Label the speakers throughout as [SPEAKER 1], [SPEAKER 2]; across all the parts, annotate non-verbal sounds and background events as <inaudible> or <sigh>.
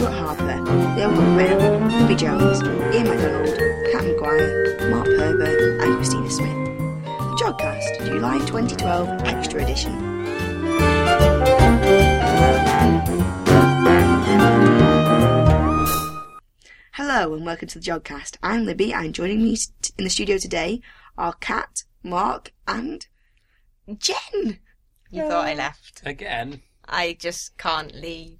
[SPEAKER 1] Stuart Harper, Leo Cockburn, Bobby Jones, Iain McDonald, Kat McGuire, Mark Herbert, and Christina Smith. The Jodcast, July 2012 Extra Edition. Hello and welcome to the Jodcast. I'm Libby and joining me in the studio today are Kat, Mark, and Jen.
[SPEAKER 2] You thought I left.
[SPEAKER 3] Again.
[SPEAKER 2] I just can't leave.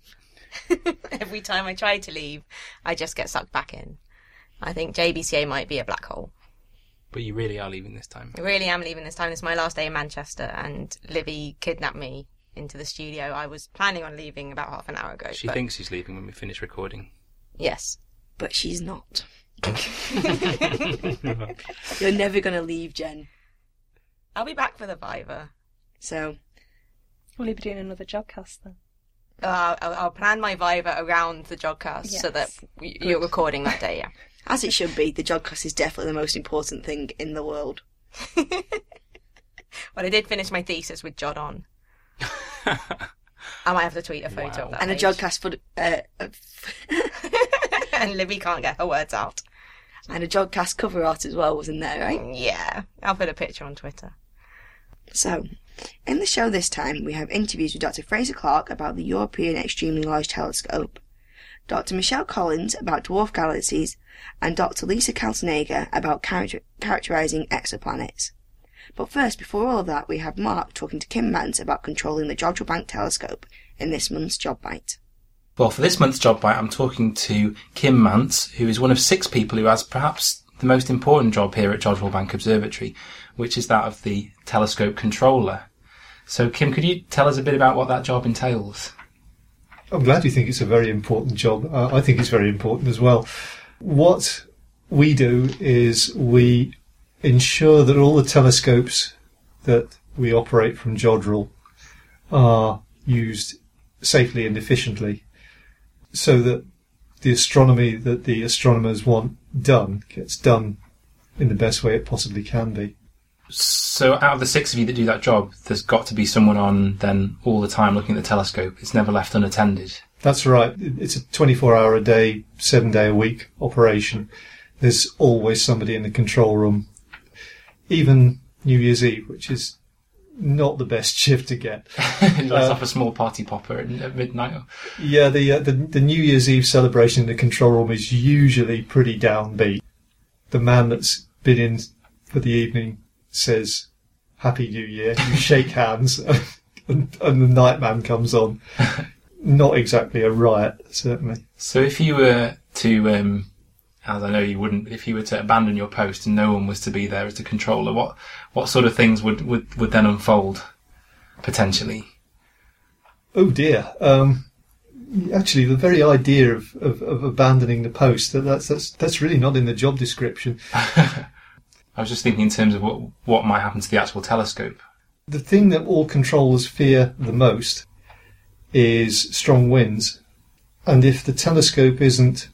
[SPEAKER 2] <laughs> Every time I try to leave, I just get sucked back in. I think JBCA might be a black hole.
[SPEAKER 3] But you really are leaving this time.
[SPEAKER 2] I really am leaving this time. It's my last day in Manchester, and Libby kidnapped me into the studio. I was planning on leaving about half an hour ago.
[SPEAKER 3] She
[SPEAKER 2] but
[SPEAKER 3] thinks she's leaving when we finish recording.
[SPEAKER 2] yes.
[SPEAKER 1] But she's not. <laughs> You're never going to leave, Jen.
[SPEAKER 2] I'll be back for the Viva.
[SPEAKER 1] So,
[SPEAKER 4] Will you be doing another Jodcast then?
[SPEAKER 2] Uh, I'll, I'll plan my Viva around the Jodcast so that we, you're recording that day, yeah. <laughs>
[SPEAKER 1] as it should be, the Jodcast is definitely the most important thing in the world. <laughs> <laughs>
[SPEAKER 2] Well, I did finish my thesis with Jod on. I might have to tweet a photo
[SPEAKER 3] Wow.
[SPEAKER 2] of that.
[SPEAKER 1] And a
[SPEAKER 2] page.
[SPEAKER 1] Jodcast for, uh, uh,
[SPEAKER 2] and Libby can't get her words out.
[SPEAKER 1] and a Jodcast cover art as well was in there, right?
[SPEAKER 2] Yeah, I'll put a picture on Twitter.
[SPEAKER 1] So, in the show this time, we have interviews with Dr. Fraser Clarke about the European Extremely Large Telescope, Dr. Michelle Collins about dwarf galaxies, and Dr. Lisa Kaltenegger about character- characterizing exoplanets. But first, before all of that, we have Mark talking to Kim Mance about controlling the Jodrell Bank Telescope in this month's JodBite.
[SPEAKER 3] Well, for this month's JodBite, I'm talking to Kim Mance, who is one of six people who has perhaps the most important job here at Jodrell Bank Observatory, which is that of the telescope controller. So, Kim, could you tell us a bit about what that job entails?
[SPEAKER 5] I'm glad you think it's a very important job. Uh, I think it's very important as well. What we do is we ensure that all the telescopes that we operate from Jodrell are used safely and efficiently so that the astronomy that the astronomers want done gets done in the best way it possibly can be.
[SPEAKER 3] So, out of the six of you that do that job, there's got to be someone on then all the time looking at the telescope. It's never left unattended.
[SPEAKER 5] That's right. It's a 24 hour a day, seven day a week operation. There's always somebody in the control room. Even New Year's Eve, which is not the best <laughs> shift to get. <laughs>
[SPEAKER 3] Let's
[SPEAKER 5] Uh,
[SPEAKER 3] off a small party popper at, at midnight.
[SPEAKER 5] Yeah, the, uh, the the New Year's Eve celebration in the control room is usually pretty downbeat. The man that's been in for the evening says Happy New Year. You shake hands, <laughs> and, and the Nightman comes on. <laughs> Not exactly a riot, certainly.
[SPEAKER 3] So if you were to, um, as I know you wouldn't, but if you were to abandon your post and no one was to be there as a controller, what what sort of things would would, would then unfold potentially?
[SPEAKER 5] Oh dear. Um, actually, the very idea of, of, of abandoning the post that, that's that's that's really not in the job description. <laughs>
[SPEAKER 3] I was just thinking in terms of what what might happen to the actual telescope.
[SPEAKER 5] The thing that all controllers fear the most is strong winds, and if the telescope isn't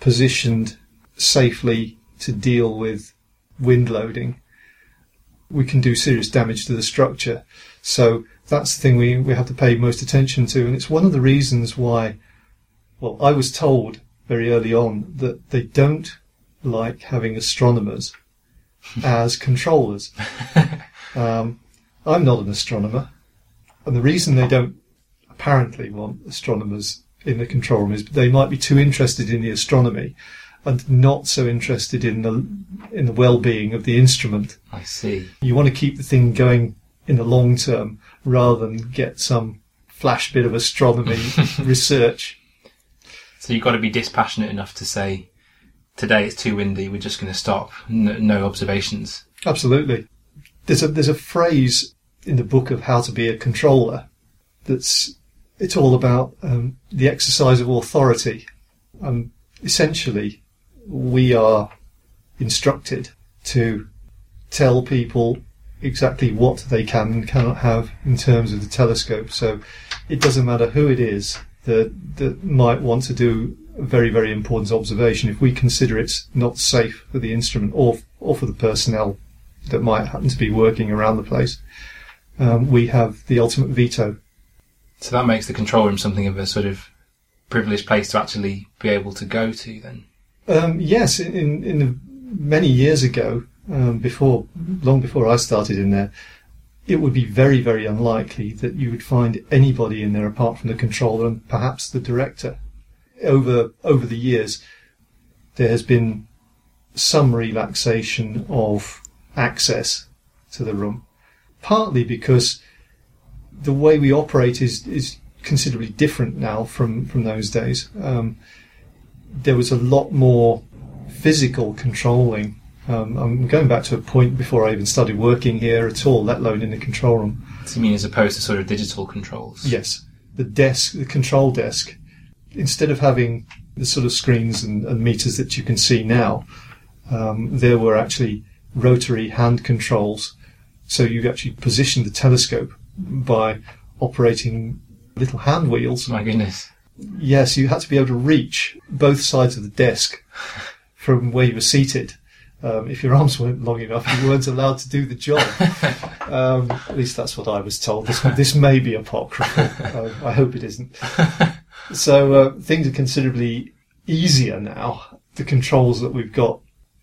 [SPEAKER 5] positioned safely to deal with wind loading, we can do serious damage to the structure. So that's the thing we, we have to pay most attention to, and it's one of the reasons why, well, I was told very early on that they don't like having astronomers as controllers. <laughs> Um, I'm not an astronomer, and the reason they don't apparently want astronomers in the control room is they might be too interested in the astronomy and not so interested in the in the well-being of the instrument.
[SPEAKER 3] I see.
[SPEAKER 5] You want to keep the thing going in the long term rather than get some flash bit of astronomy <laughs> research.
[SPEAKER 3] So you've got to be dispassionate enough to say, today it's too windy. We're just going to stop. No, no observations.
[SPEAKER 5] Absolutely. There's a there's a phrase in the book of how to be a controller that's it's all about um, the exercise of authority. Um, essentially, we are instructed to tell people exactly what they can and cannot have in terms of the telescope. So it doesn't matter who it is that that might want to do very very important observation. If we consider it's not safe for the instrument or or for the personnel that might happen to be working around the place, um, we have the ultimate veto.
[SPEAKER 3] So that makes the control room something of a sort of privileged place to actually be able to go to then.
[SPEAKER 5] Um, yes, in, in the, many years ago, um, before long before I started in there, it would be very, very unlikely that you would find anybody in there apart from the controller and perhaps the director. Over over the years, there has been some relaxation of access to the room, partly because the way we operate is is considerably different now from from those days. Um, there was a lot more physical controlling. Um, I'm going back to a point before I even started working here at all, let alone in the control room.
[SPEAKER 3] So you mean as opposed to sort of digital controls?
[SPEAKER 5] Yes, the desk, the control desk, instead of having the sort of screens and, and meters that you can see now, um, there were actually rotary hand controls. So you actually positioned the telescope by operating little hand wheels.
[SPEAKER 3] My goodness.
[SPEAKER 5] Yes, you had to be able to reach both sides of the desk from where you were seated. Um, if your arms weren't long enough, you weren't allowed to do the job. <laughs> Um, at least that's what I was told. This, this may be apocryphal. Uh, <laughs> I hope it isn't. So uh, things are considerably easier now. The controls that we've got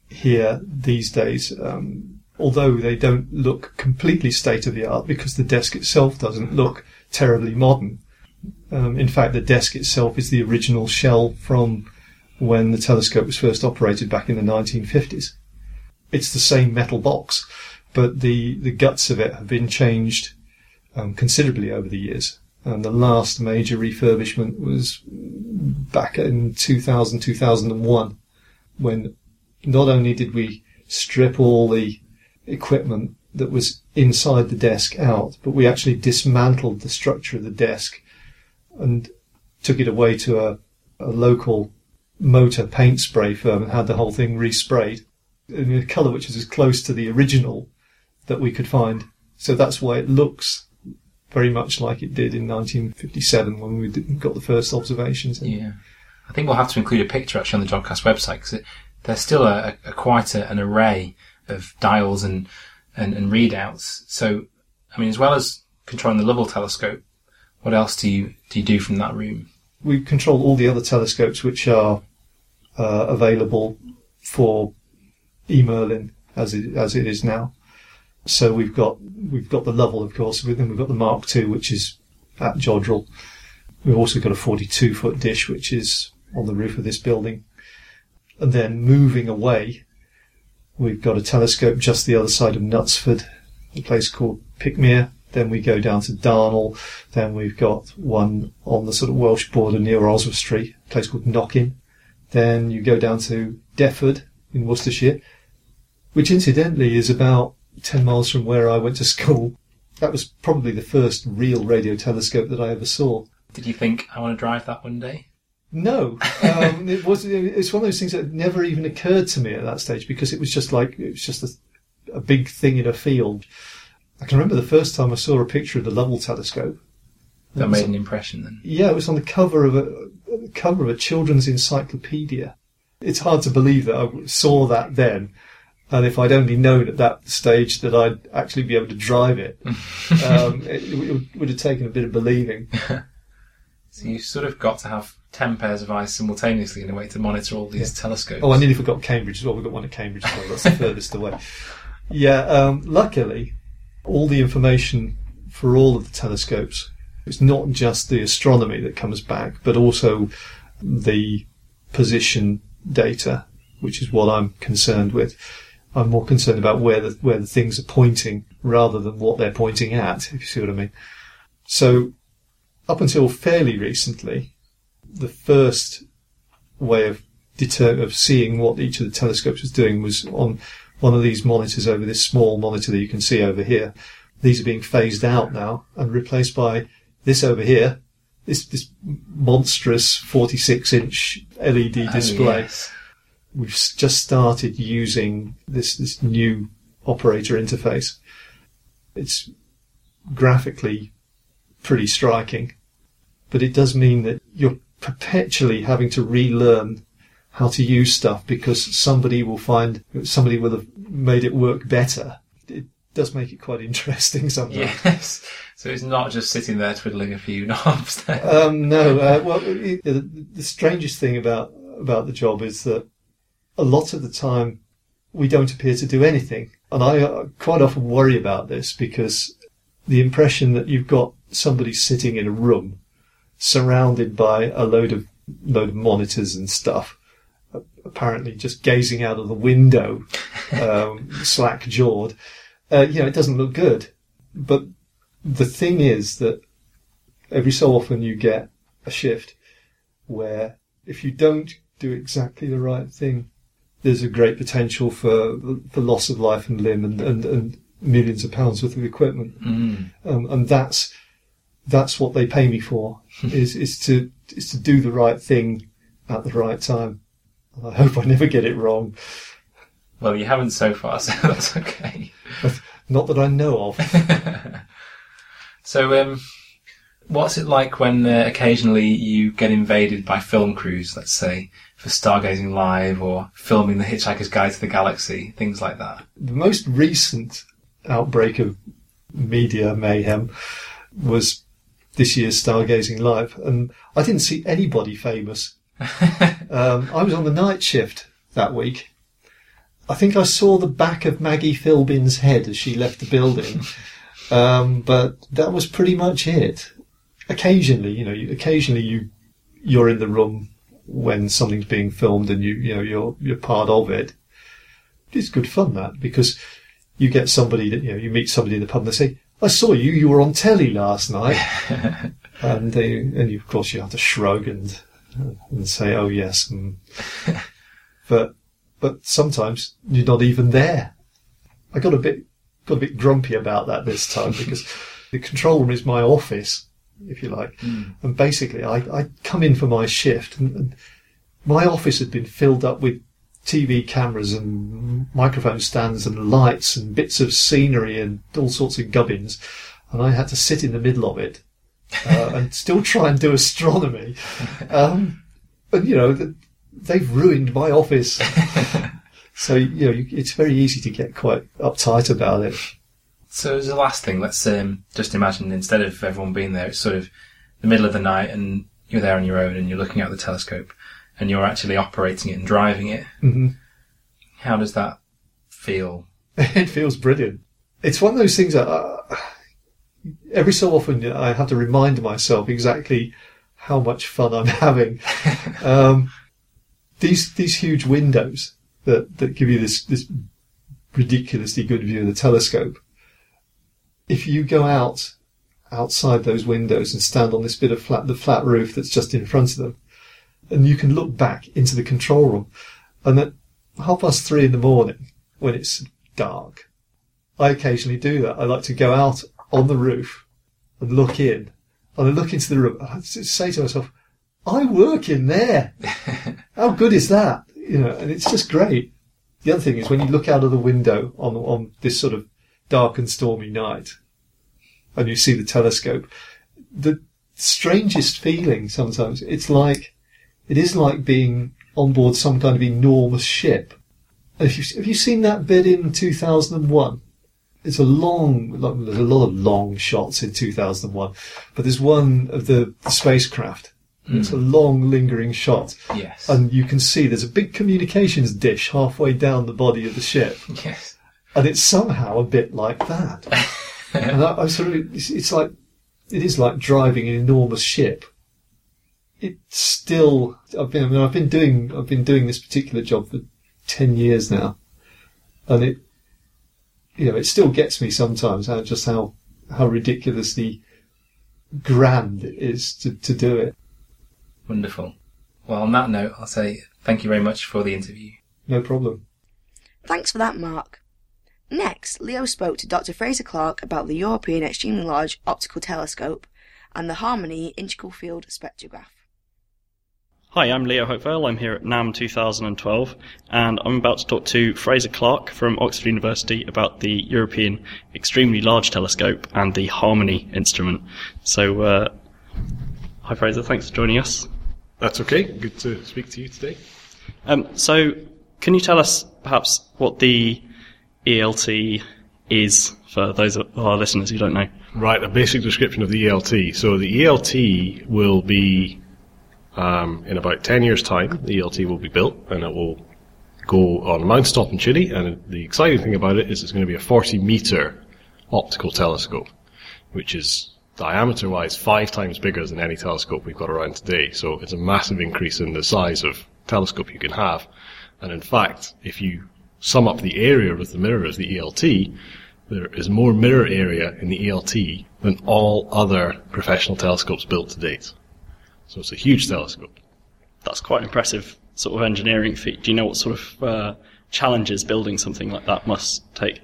[SPEAKER 5] here these days, um, although they don't look completely state of the art because the desk itself doesn't look terribly modern. Um, in fact, the desk itself is the original shell from when the telescope was first operated back in the 1950s. It's the same metal box, but the, the guts of it have been changed um, considerably over the years. And the last major refurbishment was back in 2000, 2001, when not only did we strip all the equipment that was inside the desk out, but we actually dismantled the structure of the desk and took it away to a, a local motor paint spray firm and had the whole thing resprayed in a colour which is as close to the original that we could find. So that's why it looks very much like it did in 1957 when we did- got the first observations. in.
[SPEAKER 3] Yeah. I think we'll have to include a picture actually on the Jodcast website because there's still a, a, a quite a, an array of dials and, and, and readouts. So, I mean, as well as controlling the Lovell telescope, what else do you do you do from that room?
[SPEAKER 5] we control all the other telescopes which are uh, available for e-MERLIN as it, as it is now. So we've got we've got the Lovell, of course, but then we've got the Mark II, which is at Jodrell. We've also got a 42 foot dish, which is on the roof of this building. And then moving away, we've got a telescope just the other side of Knutsford, a place called Pickmere. Then we go down to Darnhall. Then we've got one on the sort of Welsh border near Oswestry, a place called Knockin. Then you go down to Defford in Worcestershire, which incidentally is about 10 miles from where I went to school. That was probably the first real radio telescope that I ever saw.
[SPEAKER 3] Did you think I want to drive that one day?
[SPEAKER 5] No, um, <laughs> it was. It's one of those things that never even occurred to me at that stage because it was just like it was just a, a big thing in a field. I can remember the first time I saw a picture of the Lovell telescope.
[SPEAKER 3] That
[SPEAKER 5] It
[SPEAKER 3] made an impression then.
[SPEAKER 5] yeah, it was on the cover of a cover of a children's encyclopedia. It's hard to believe that I saw that then, and if I'd only known at that stage that I'd actually be able to drive it, <laughs> um, it, it would have taken a bit of believing. <laughs>
[SPEAKER 3] So you sort of got to have ten pairs of eyes simultaneously in a way to monitor all these telescopes.
[SPEAKER 5] Oh, I nearly forgot Cambridge as well. We've got one at Cambridge as well. That's the <laughs> furthest away. Yeah, um, luckily, all the information for all of the telescopes, it's not just the astronomy that comes back, but also the position data, which is what I'm concerned with. I'm more concerned about where the, where the things are pointing rather than what they're pointing at, if you see what I mean. So, up until fairly recently, the first way of deter- of seeing what each of the telescopes was doing was on one of these monitors over this small monitor that you can see over here. These are being phased out now and replaced by this over here, this this monstrous 46 inch LED
[SPEAKER 3] Oh,
[SPEAKER 5] display.
[SPEAKER 3] yes.
[SPEAKER 5] We've just started using this this new operator interface. It's graphically pretty striking, but it does mean that you're perpetually having to relearn how to use stuff because somebody will find somebody will have made it work better. It does make it quite <laughs> interesting sometimes.
[SPEAKER 3] Yes. So it's not just sitting there twiddling a few <laughs> knobs. There.
[SPEAKER 5] Um, no, uh, well, it, the, the strangest thing about about the job is that a lot of the time we don't appear to do anything, and I uh, quite often worry about this because the impression that you've got somebody sitting in a room surrounded by a load of load of monitors and stuff, apparently just gazing out of the window, <laughs> um, slack jawed. Uh, you know, it doesn't look good. But the thing is that every so often you get a shift where if you don't do exactly the right thing, there's a great potential for for loss of life and limb and, and, and millions of pounds worth of equipment.
[SPEAKER 3] Mm.
[SPEAKER 5] Um, and that's that's what they pay me for is is to is to do the right thing at the right time. And I hope I never get it wrong.
[SPEAKER 3] Well, you haven't so far, <laughs> so that's okay.
[SPEAKER 5] Not that I know of. <laughs>
[SPEAKER 3] So, um, what's it like when uh, occasionally you get invaded by film crews, let's say, for Stargazing Live or filming The Hitchhiker's Guide to the Galaxy, things like that?
[SPEAKER 5] the most recent outbreak of media mayhem was this year's Stargazing Live, and I didn't see anybody famous. <laughs> um, I was on the night shift that week. I think I saw the back of Maggie Philbin's head as she left the building, <laughs> um, but that was pretty much it. Occasionally, you know, occasionally you you're in the room when something's being filmed and you you know you're you're part of it. It's good fun that because you get somebody that you know you meet somebody in the pub and they say, "I saw you. You were on telly last night," <laughs> and they and you, of course you have to shrug and and say, "Oh yes," mm. and, <laughs> but but sometimes you're not even there. I got a bit got a bit grumpy about that this time because <laughs> the control room is my office, if you like, and basically I I come in for my shift and, and my office had been filled up with TV cameras and microphone stands and lights and bits of scenery and all sorts of gubbins, and I had to sit in the middle of it uh, and <laughs> still try and do astronomy. Um, and you know, th- they've ruined my office. <laughs> so you know, you, it's very easy to get quite uptight about it.
[SPEAKER 3] So, as a last thing, let's um, just imagine instead of everyone being there, it's sort of the middle of the night and you're there on your own and you're looking at the telescope and you're actually operating it and driving it.
[SPEAKER 5] Mhm.
[SPEAKER 3] How does that feel? <laughs>
[SPEAKER 5] it feels brilliant. It's one of those things that uh, every so often I have to remind myself exactly how much fun I'm <laughs> having. <laughs> um, these these huge windows that, that give you this this ridiculously good view of the telescope. If you go out outside those windows and stand on this bit of flat the flat roof that's just in front of them, and you can look back into the control room, and at half past three in the morning when it's dark, I occasionally do that. I like to go out on the roof and look in, and I look into the room. and I say to myself, "I work in there. <laughs> How good is that?" You know, and it's just great. The other thing is when you look out of the window on on this sort of dark and stormy night, and you see the telescope, the strangest feeling sometimes. It's like it is like being on board some kind of enormous ship. Have you, have you seen that bit in 2001? It's a long, lo- there's a lot of long shots in 2001, but there's one of the, the spacecraft. Hmm. It's a long, lingering shot,
[SPEAKER 3] Yes.
[SPEAKER 5] and you can see there's a big communications dish halfway down the body of the ship,
[SPEAKER 3] yes.
[SPEAKER 5] And it's somehow a bit like that. <laughs> and I, I sort of, it's, it's like, it is like driving an enormous ship. It's still, I've been, I mean, I've been doing, I've been doing this particular job for ten years now, and it, you know, it still gets me sometimes how just how how ridiculously grand it is to, to do it.
[SPEAKER 3] Wonderful. Well, on that note, I'll say thank you very much for the interview.
[SPEAKER 5] No problem.
[SPEAKER 1] Thanks for that, Mark. Next, Leo spoke to Dr. Fraser Clarke about the European Extremely Large Optical Telescope and the HARMONI Integral Field Spectrograph.
[SPEAKER 6] Hi, I'm Leo Hopewell. I'm here at NAM 2012, and I'm about to talk to Fraser Clarke from Oxford University about the European Extremely Large Telescope and the HARMONI instrument. So, uh, hi Fraser, thanks for joining us.
[SPEAKER 7] That's okay. Good to speak to you today.
[SPEAKER 6] Um, so, can you tell us perhaps what the ELT is for those of our listeners who don't know?
[SPEAKER 7] Right, a basic description of the ELT. So the ELT will be, um, in about 10 years' time, the ELT will be built and it will go on a mountaintop in Chile. And the exciting thing about it is it's going to be a 40 meter optical telescope, which is diameter wise five times bigger than any telescope we've got around today. So it's a massive increase in the size of telescope you can have. And in fact, if you sum up the area of the mirror of the ELT, there is more mirror area in the ELT than all other professional telescopes built to date. So it's a huge telescope.
[SPEAKER 6] That's quite impressive sort of engineering feat. Do you know what sort of uh, challenges building something like that must take?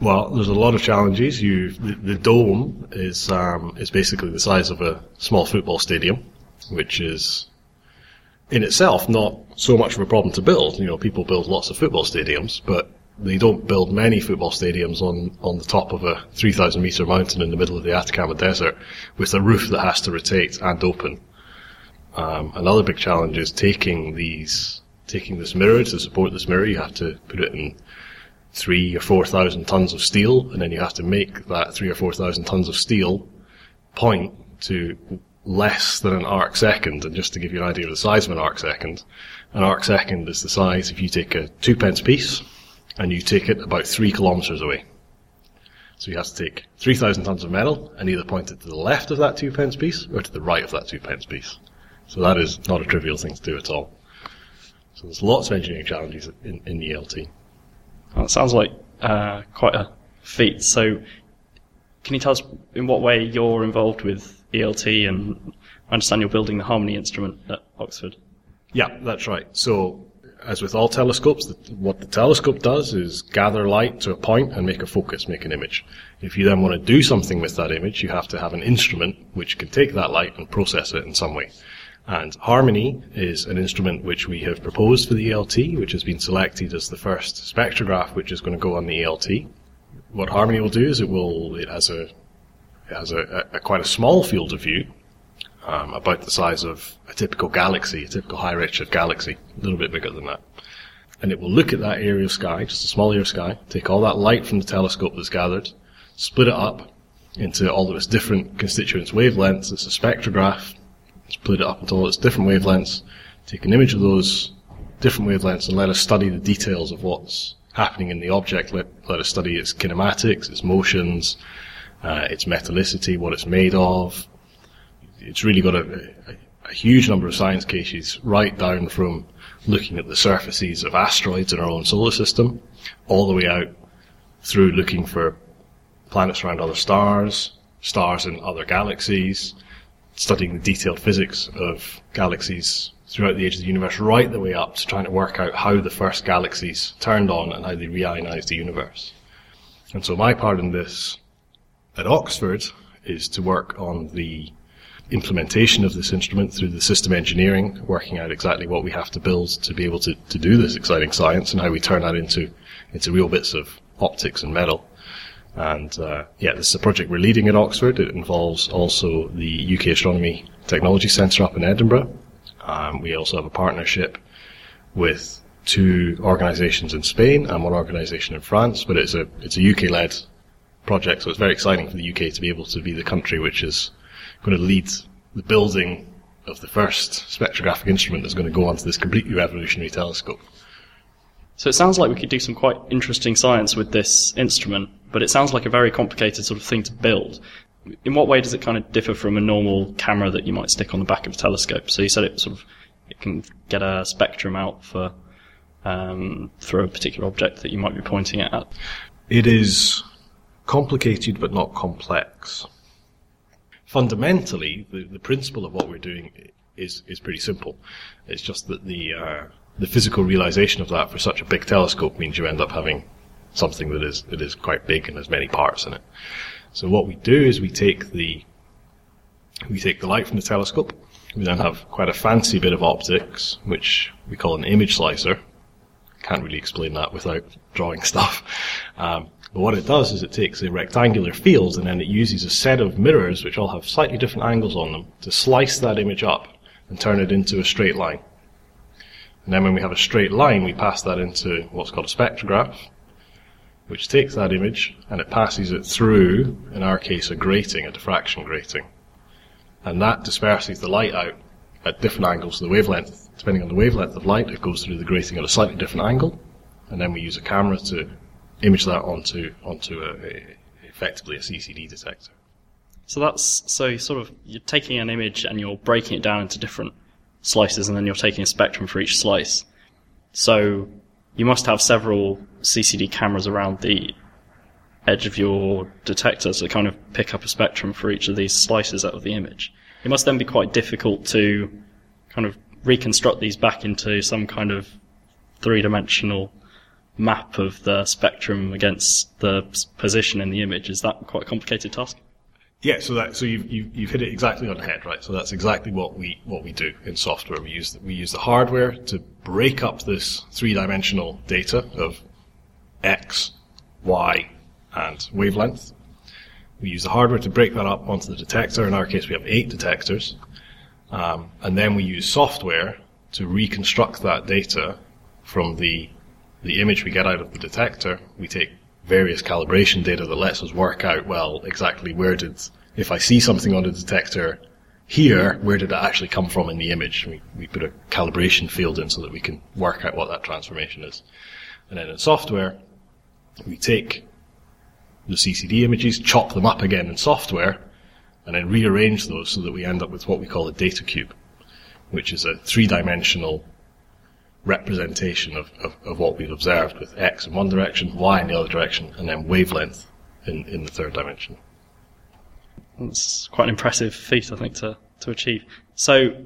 [SPEAKER 7] Well, there's a lot of challenges. You, the, the dome is um, is basically the size of a small football stadium, which is in itself not so much of a problem to build. You know, people build lots of football stadiums, but they don't build many football stadiums on, on the top of a 3,000 meter mountain in the middle of the Atacama Desert with a roof that has to rotate and open. Um, another big challenge is taking these, taking this mirror to support this mirror. You have to put it in three or four thousand tons of steel, and then you have to make that three or four thousand tons of steel point to less than an arc second. And just to give you an idea of the size of an arc second, an arc second is the size if you take a two pence piece and you take it about three kilometers away. So you have to take 3,000 tons of metal and either point it to the left of that two pence piece or to the right of that two pence piece. So that is not a trivial thing to do at all. So there's lots of engineering challenges in, in the ELT.
[SPEAKER 6] Well, it sounds like uh, quite a feat. So, can you tell us in what way you're involved with ELT? And I understand you're building the HARMONI instrument at Oxford.
[SPEAKER 7] Yeah, that's right. So, as with all telescopes, the, what the telescope does is gather light to a point and make a focus, make an image. If you then want to do something with that image, you have to have an instrument which can take that light and process it in some way. And HARMONI is an instrument which we have proposed for the ELT, which has been selected as the first spectrograph which is going to go on the ELT. What HARMONI will do is it will, it has a, has a, a, quite a small field of view, um, about the size of a typical galaxy, a typical high redshift galaxy, a little bit bigger than that. And it will look at that area of sky, just a small area of sky, take all that light from the telescope that's gathered, split it up into all of its different constituent wavelengths. It's a spectrograph, split it up into all its different wavelengths, take an image of those different wavelengths and let us study the details of what's happening in the object. Let, let us study its kinematics, its motions, uh, its metallicity, what it's made of, it's really got a, a, a, huge number of science cases, right down from looking at the surfaces of asteroids in our own solar system, all the way out through looking for planets around other stars, stars in other galaxies, studying the detailed physics of galaxies throughout the age of the universe, right the way up to trying to work out how the first galaxies turned on and how they reionized the universe. And so my part in this at Oxford is to work on the implementation of this instrument through the system engineering, working out exactly what we have to build to be able to, to do this exciting science and how we turn that into, into real bits of optics and metal. And uh, yeah, this is a project we're leading at Oxford. It involves also the UK Astronomy Technology Centre up in Edinburgh. Um, we also have a partnership with two organisations in Spain and one organisation in France, but it's a it's a UK led project, so it's very exciting for the UK to be able to be the country which is going to lead the building of the first spectrographic instrument that's going to go onto this completely revolutionary telescope.
[SPEAKER 6] So it sounds like we could do some quite interesting science with this instrument, but it sounds like a very complicated sort of thing to build. In what way does it kind of differ from a normal camera that you might stick on the back of a telescope? So you said it sort of it can get a spectrum out for um, for a particular object that you might be pointing it at.
[SPEAKER 7] It is complicated but not complex fundamentally, the, the principle of what we're doing is is pretty simple. It's just that the uh, the physical realization of that for such a big telescope means you end up having something that is that is quite big and has many parts in it. So what we do is we take the we take the light from the telescope. We then have quite a fancy bit of optics, which we call an image slicer. Can't really explain that without drawing <laughs> stuff. Um, but what it does is it takes a rectangular field and then it uses a set of mirrors which all have slightly different angles on them to slice that image up and turn it into a straight line. And then when we have a straight line, we pass that into what's called a spectrograph. which takes that image and it passes it through, in our case, a grating, a diffraction grating. And that disperses the light out at different angles. To the wavelength, depending on the wavelength of light, it goes through the grating at a slightly different angle. And then we use a camera to image that onto, onto a, a effectively a CCD detector.
[SPEAKER 6] So that's so you're sort of you're taking an image and you're breaking it down into different slices, and then you're taking a spectrum for each slice. So you must have several CCD cameras around the edge of your detector to kind of pick up a spectrum for each of these slices out of the image. It must then be quite difficult to kind of reconstruct these back into some kind of three-dimensional map of the spectrum against the position in the image. Is that quite a complicated task?
[SPEAKER 7] Yeah, so that so you've, you've you've hit it exactly on the head, right? So that's exactly what we what we do in software. We use we use the hardware to break up this three dimensional data of x, y, and wavelength. We use the hardware to break that up onto the detector. In our case, we have eight detectors, um, and then we use software to reconstruct that data from the the image we get out of the detector. We take various calibration data that lets us work out, well, exactly where did, if I see something on the detector here, where did it actually come from in the image? We, we put a calibration field in so that we can work out what that transformation is. And then in software, we take the CCD images, chop them up again in software, and then rearrange those so that we end up with what we call a data cube, which is a three-dimensional representation of, of, of what we've observed with x in one direction, y in the other direction, and then wavelength in, in the third dimension.
[SPEAKER 6] It's quite an impressive feat, I think, to, to achieve. So,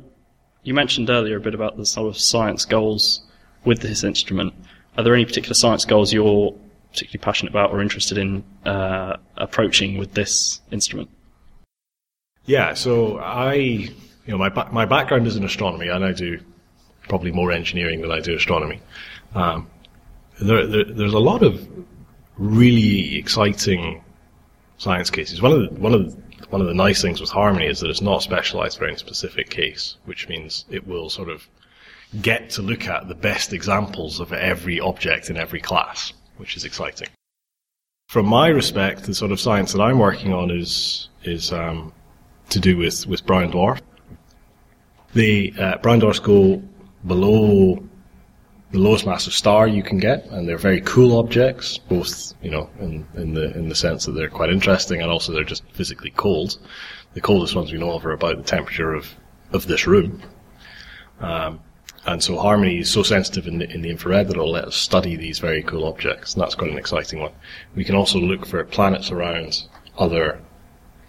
[SPEAKER 6] you mentioned earlier a bit about the sort of science goals with this instrument. Are there any particular science goals you're particularly passionate about or interested in uh, approaching with this instrument?
[SPEAKER 7] Yeah, so I, you know, my my background is in astronomy, and I do probably more engineering than I do astronomy. Um, there, there, there's a lot of really exciting science cases. One of the one of the, one of the nice things with HARMONI is that it's not specialized for any specific case, which means it will sort of get to look at the best examples of every object in every class, which is exciting. From my respect, the sort of science that I'm working on is is um, to do with, with brown dwarf. The uh, brown dwarfs go below the lowest massive star you can get, and they're very cool objects, both you know in, in the in the sense that they're quite interesting, and also they're just physically cold. The coldest ones we know of are about the temperature of, of this room. Um, and so HARMONI is so sensitive in the, in the infrared that it'll let us study these very cool objects, and that's quite an exciting one. We can also look for planets around other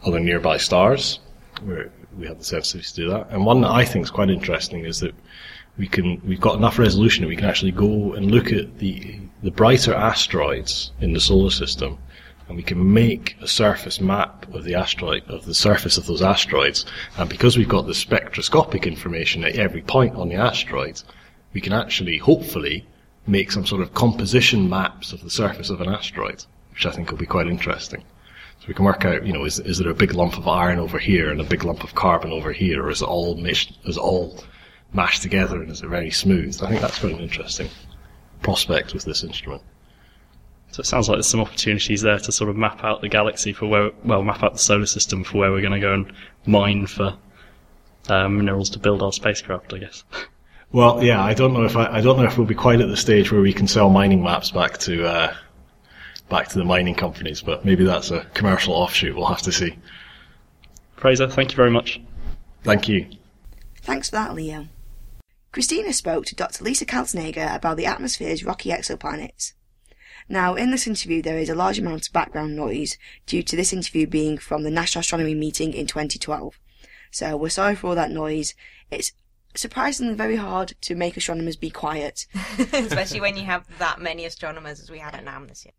[SPEAKER 7] other nearby stars, where we have the sensitivity to do that. And one that I think is quite interesting is that we can we've got enough resolution that we can actually go and look at the the brighter asteroids in the solar system and we can make a surface map of the asteroid of the surface of those asteroids. And because we've got the spectroscopic information at every point on the asteroid we can actually hopefully make some sort of composition maps of the surface of an asteroid which I think will be quite interesting. So we can work out, you know, is, is there a big lump of iron over here and a big lump of carbon over here, or is it all meshed, is all mashed together and is it very smooth? I think that's quite an interesting prospect with this instrument.
[SPEAKER 6] So it sounds like there's some opportunities there to sort of map out the galaxy for where, well, map out the solar system for where we're going to go and mine for uh, minerals to build our spacecraft, I guess.
[SPEAKER 7] Well, yeah, I don't know if I, I don't know if we'll be quite at the stage where we can sell mining maps back to uh, back to the mining companies, but maybe that's a commercial offshoot. We'll have to see.
[SPEAKER 6] Fraser, thank you very much.
[SPEAKER 7] Thank you.
[SPEAKER 1] Thanks for that, Leo. Christina spoke to Dr. Lisa Kaltenegger about the atmosphere's rocky exoplanets. Now, in this interview, there is a large amount of background noise due to this interview being from the National Astronomy meeting in 2012. So, we're sorry for all that noise. It's surprisingly very hard to make astronomers be quiet. <laughs>
[SPEAKER 2] Especially when <laughs> you have that many astronomers as we had at NAM this year.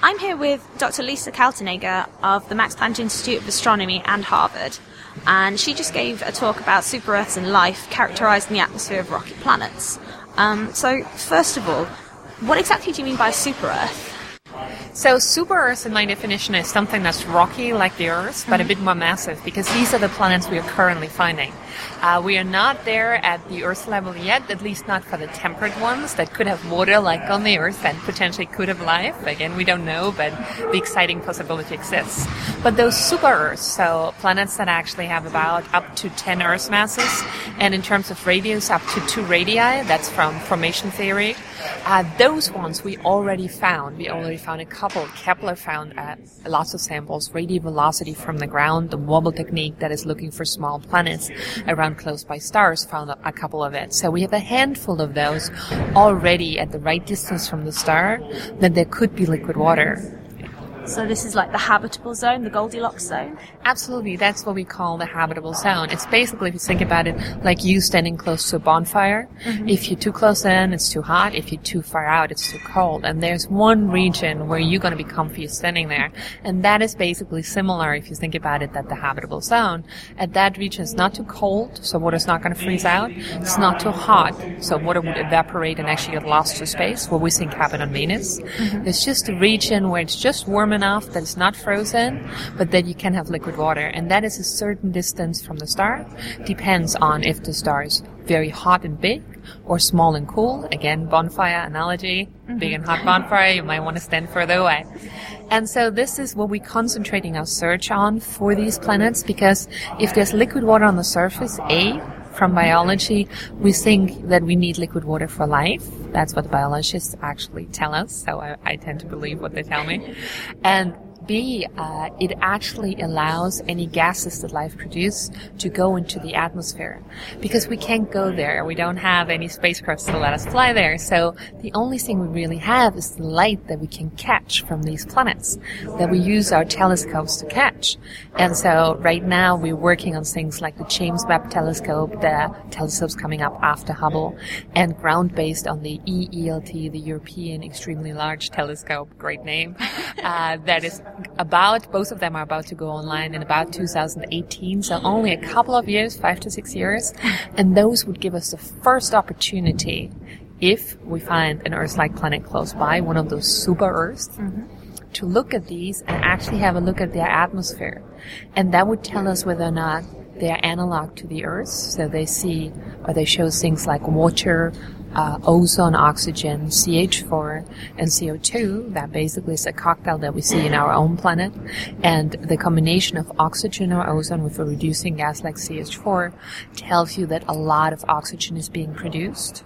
[SPEAKER 8] I'm here with Dr. Lisa Kaltenegger of the Max Planck Institute of Astronomy and Harvard, and she just gave a talk about super Earths and life characterizing the atmosphere of rocky planets. Um, so, first of all, what exactly do you mean by super Earth?
[SPEAKER 9] So super Earth, in my definition, is something that's rocky like the Earth, but a bit more massive because these are the planets we are currently finding. Uh, we are not there at the Earth level yet, at least not for the temperate ones that could have water like on the Earth and potentially could have life. Again, we don't know, but the exciting possibility exists. But those super Earths, so planets that actually have about up to 10 Earth masses, and in terms of radius, up to two radii, that's from formation theory. Uh, those ones we already found. We already found a couple. Kepler found uh, lots of samples, radial velocity from the ground, the wobble technique that is looking for small planets around close by stars found a, a couple of it. So we have a handful of those already at the right distance from the star that there could be liquid water.
[SPEAKER 8] So this is like the habitable zone, the Goldilocks zone.
[SPEAKER 9] Absolutely, that's what we call the habitable zone. It's basically, if you think about it, like you standing close to a bonfire. Mm-hmm. If you're too close in, it's too hot. If you're too far out, it's too cold. And there's one region where you're going to be comfy standing there. And that is basically similar, if you think about it, that the habitable zone. At that region, it's not too cold, so water's not going to freeze out. It's not too hot, so water would evaporate and actually get lost to space, what we think happened on Venus. Mm-hmm. It's just a region where it's just warm enough that it's not frozen, but that you can have liquid water. And that is a certain distance from the star. Depends on if the star is very hot and big or small and cool. Again, bonfire analogy. Mm-hmm. Big and hot bonfire, you might want to stand further away. And so this is what we're concentrating our search on for these planets because if there's liquid water on the surface, A, from biology, we think that we need liquid water for life. That's what biologists actually tell us, so I, I tend to believe what they tell me. And B, uh, it actually allows any gases that life produces to go into the atmosphere. Because we can't go there. We don't have any spacecrafts to let us fly there. So the only thing we really have is the light that we can catch from these planets, that we use our telescopes to catch. And so right now we're working on things like the James Webb Telescope, the telescopes coming up after Hubble, and ground based on the E-ELT, the European Extremely Large Telescope, great name, <laughs> uh, that is about, both of them are about to go online in about 2018, so only a couple of years, five to six years, and those would give us the first opportunity if we find an Earth-like planet close by, one of those super Earths, mm-hmm. to look at these and actually have a look at their atmosphere. And that would tell us whether or not they're analog to the Earth. So they see, or they show things like water, uh, ozone, oxygen, CH4, and CO2. That basically is a cocktail that we see in our own planet. And the combination of oxygen or ozone with a reducing gas like CH4 tells you that a lot of oxygen is being produced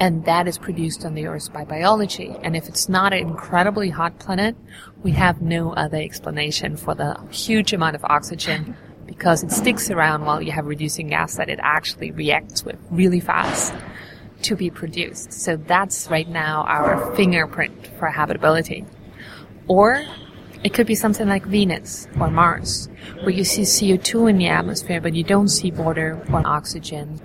[SPEAKER 9] and that is produced on the Earth by biology. And if it's not an incredibly hot planet, we have no other explanation for the huge amount of oxygen because it sticks around while you have reducing gas that it actually reacts with really fast to be produced. So that's right now our fingerprint for habitability. Or it could be something like Venus or Mars, where you see CO2 in the atmosphere, but you don't see water or oxygen.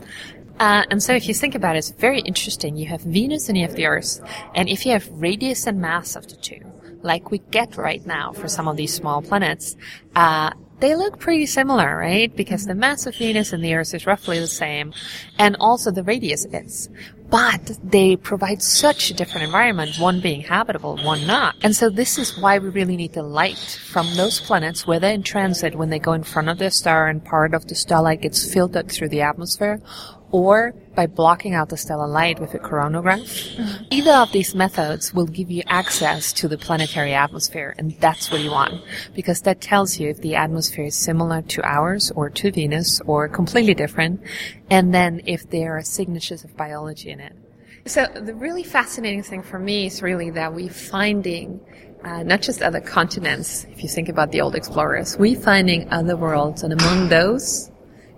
[SPEAKER 9] Uh, and so if you think about it, it's very interesting. You have Venus and you have the Earth. And if you have radius and mass of the two, like we get right now for some of these small planets, uh, they look pretty similar, right? Because the mass of Venus and the Earth is roughly the same, and also the radius is. But they provide such a different environment, one being habitable, one not. And so this is why we really need the light from those planets, whether in transit when they go in front of their star and part of the starlight gets filtered through the atmosphere, or by blocking out the stellar light with a coronagraph. Either of these methods will give you access to the planetary atmosphere, and that's what you want, because that tells you if the atmosphere is similar to ours or to Venus or completely different, and then if there are signatures of biology in it. So the really fascinating thing for me is really that we're finding uh, not just other continents. If you think about the old explorers, we're finding other worlds, and among those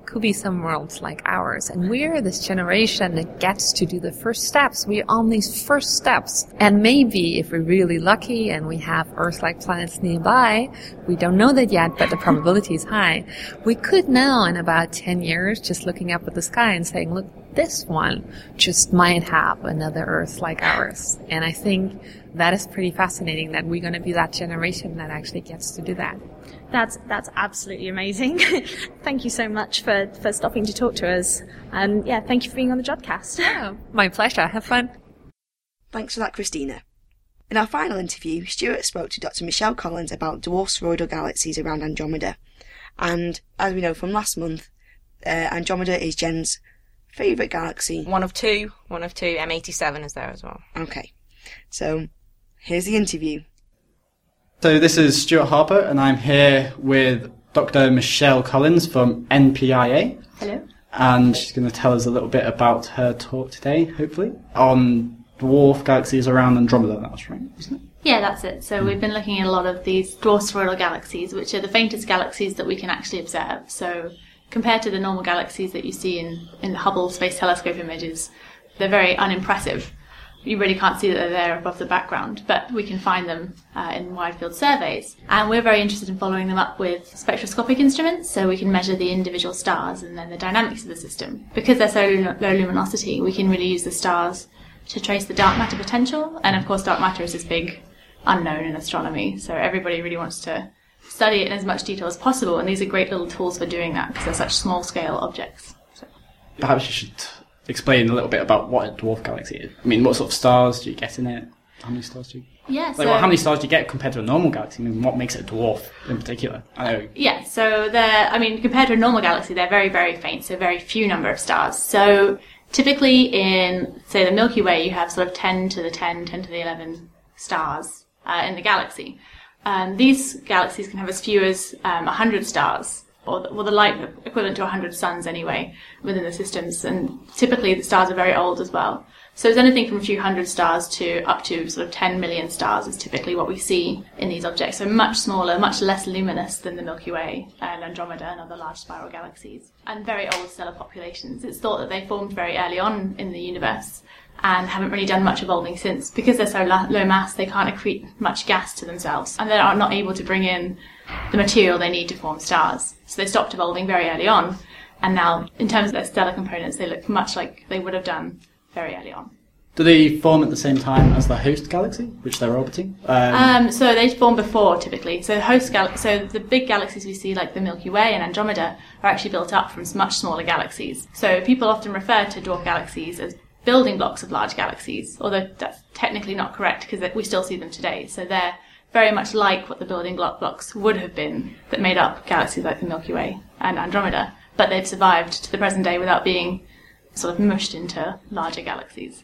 [SPEAKER 9] could be some worlds like ours. And we're this generation that gets to do the first steps. We're on these first steps. And maybe if we're really lucky and we have Earth-like planets nearby, we don't know that yet, but the probability is high. We could now in about 10 years just looking up at the sky and saying, look, this one just might have another Earth like ours. And I think that is pretty fascinating that we're going to be that generation that actually gets to do that.
[SPEAKER 8] That's that's absolutely amazing. <laughs> thank you so much for, for stopping to talk to us. And yeah, thank you for being on the Jodcast.
[SPEAKER 9] Oh, <laughs> my pleasure. Have fun.
[SPEAKER 1] Thanks for that, Christina. In our final interview, Stuart spoke to Dr. Michelle Collins about dwarf spheroidal galaxies around Andromeda. And as we know from last month, uh, Andromeda is Jen's favourite galaxy.
[SPEAKER 2] One of two. One of two. M87 is there as well.
[SPEAKER 1] Okay, so here's the interview.
[SPEAKER 10] So this is Stuart Harper, and I'm here with Dr. Michelle Collins from MPIA.
[SPEAKER 11] Hello.
[SPEAKER 10] And she's going to tell us a little bit about her talk today, hopefully, on dwarf galaxies around Andromeda. That's right, isn't it?
[SPEAKER 11] Yeah, that's it. So we've been looking at a lot of these dwarf spheroidal galaxies, which are the faintest galaxies that we can actually observe. So compared to the normal galaxies that you see in, in the Hubble Space Telescope images, they're very unimpressive. You really can't see that they're there above the background, but we can find them uh, in wide field surveys. And we're very interested in following them up with spectroscopic instruments, so we can measure the individual stars and then the dynamics of the system. Because they're so low luminosity, we can really use the stars to trace the dark matter potential. And of course, dark matter is this big unknown in astronomy, so everybody really wants to study it in as much detail as possible. And these are great little tools for doing that because they're such small scale objects. So.
[SPEAKER 10] Perhaps you should explain a little bit about what a dwarf galaxy is. I mean, what sort of stars do you get in it? How many stars do you?
[SPEAKER 11] Yeah,
[SPEAKER 10] Like,
[SPEAKER 11] so
[SPEAKER 10] well, how many stars do you get compared to a normal galaxy? I mean, what makes it a dwarf in particular? I know.
[SPEAKER 11] Yeah, so they're, I mean, compared to a normal galaxy, they're very, very faint, so very few number of stars. So typically in, say, the Milky Way, you have sort of 10 to the 10, 10 to the 11 stars uh, in the galaxy. Um, these galaxies can have as few as um, 100 stars, or the, well, the light equivalent to 100 suns anyway, within the systems. And typically the stars are very old as well. So it's anything from a few hundred stars to up to sort of 10 million stars is typically what we see in these objects. So much smaller, much less luminous than the Milky Way and Andromeda and other large spiral galaxies. And very old stellar populations. It's thought that they formed very early on in the universe and haven't really done much evolving since. Because they're so low mass, they can't accrete much gas to themselves, and they are not able to bring in the material they need to form stars. So they stopped evolving very early on, and now, in terms of their stellar components, they look much like they would have done very early on.
[SPEAKER 10] Do they form at the same time as the host galaxy, which they're orbiting? Um,
[SPEAKER 11] Um, so they form before typically. So host gal- so the big galaxies we see, like the Milky Way and Andromeda, are actually built up from much smaller galaxies. So people often refer to dwarf galaxies as building blocks of large galaxies, although that's technically not correct because we still see them today. So they're very much like what the building block blocks would have been that made up galaxies like the Milky Way and Andromeda, but they've survived to the present day without being sort of mushed into larger galaxies.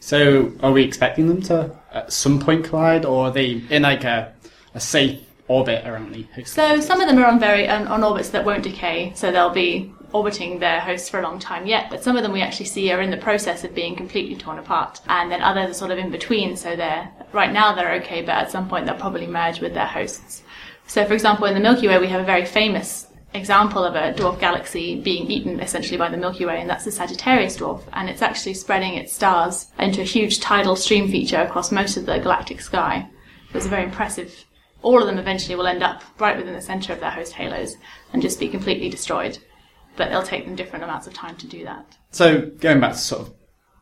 [SPEAKER 10] So, are we expecting them to at some point collide, or are they in like a, a safe orbit around the host?
[SPEAKER 11] So some of them are on very on, on orbits that won't decay, so they'll be orbiting their hosts for a long time yet. But some of them we actually see are in the process of being completely torn apart, and then others are sort of in between. So they're right now they're okay, but at some point they'll probably merge with their hosts. So, for example, in the Milky Way, we have a very famous example of a dwarf galaxy being eaten essentially by the Milky Way, and that's the Sagittarius dwarf. And it's actually spreading its stars into a huge tidal stream feature across most of the galactic sky. It's a very impressive. All of them eventually will end up right within the center of their host halos and just be completely destroyed. But it'll take them different amounts of time to do that.
[SPEAKER 10] So, going back to sort of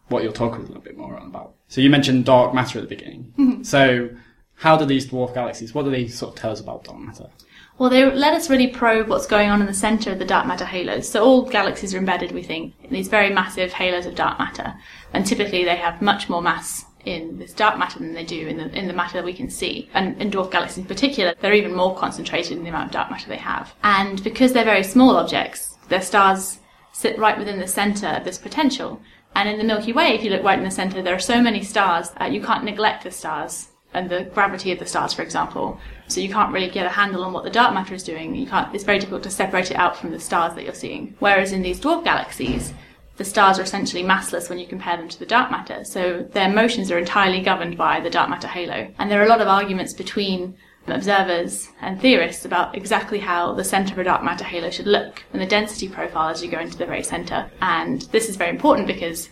[SPEAKER 10] what you're talking a little bit more on about. So, you mentioned dark matter at the beginning. <laughs> So, how do these dwarf galaxies? What do they sort of tell us about dark matter?
[SPEAKER 11] Well, they let us really probe what's going on in the center of the dark matter halos. So all galaxies are embedded, we think, in these very massive halos of dark matter, and typically they have much more mass in this dark matter than they do in the in the matter that we can see. And in dwarf galaxies in particular, they're even more concentrated in the amount of dark matter they have. And because they're very small objects, their stars sit right within the center of this potential. And in the Milky Way, if you look right in the center, there are so many stars uh, you can't neglect the stars and the gravity of the stars, for example. So you can't really get a handle on what the dark matter is doing. You can't. It's very difficult to separate it out from the stars that you're seeing. Whereas in these dwarf galaxies, the stars are essentially massless when you compare them to the dark matter. So their motions are entirely governed by the dark matter halo. And there are a lot of arguments between observers and theorists about exactly how the center of a dark matter halo should look and the density profile as you go into the very center. And this is very important because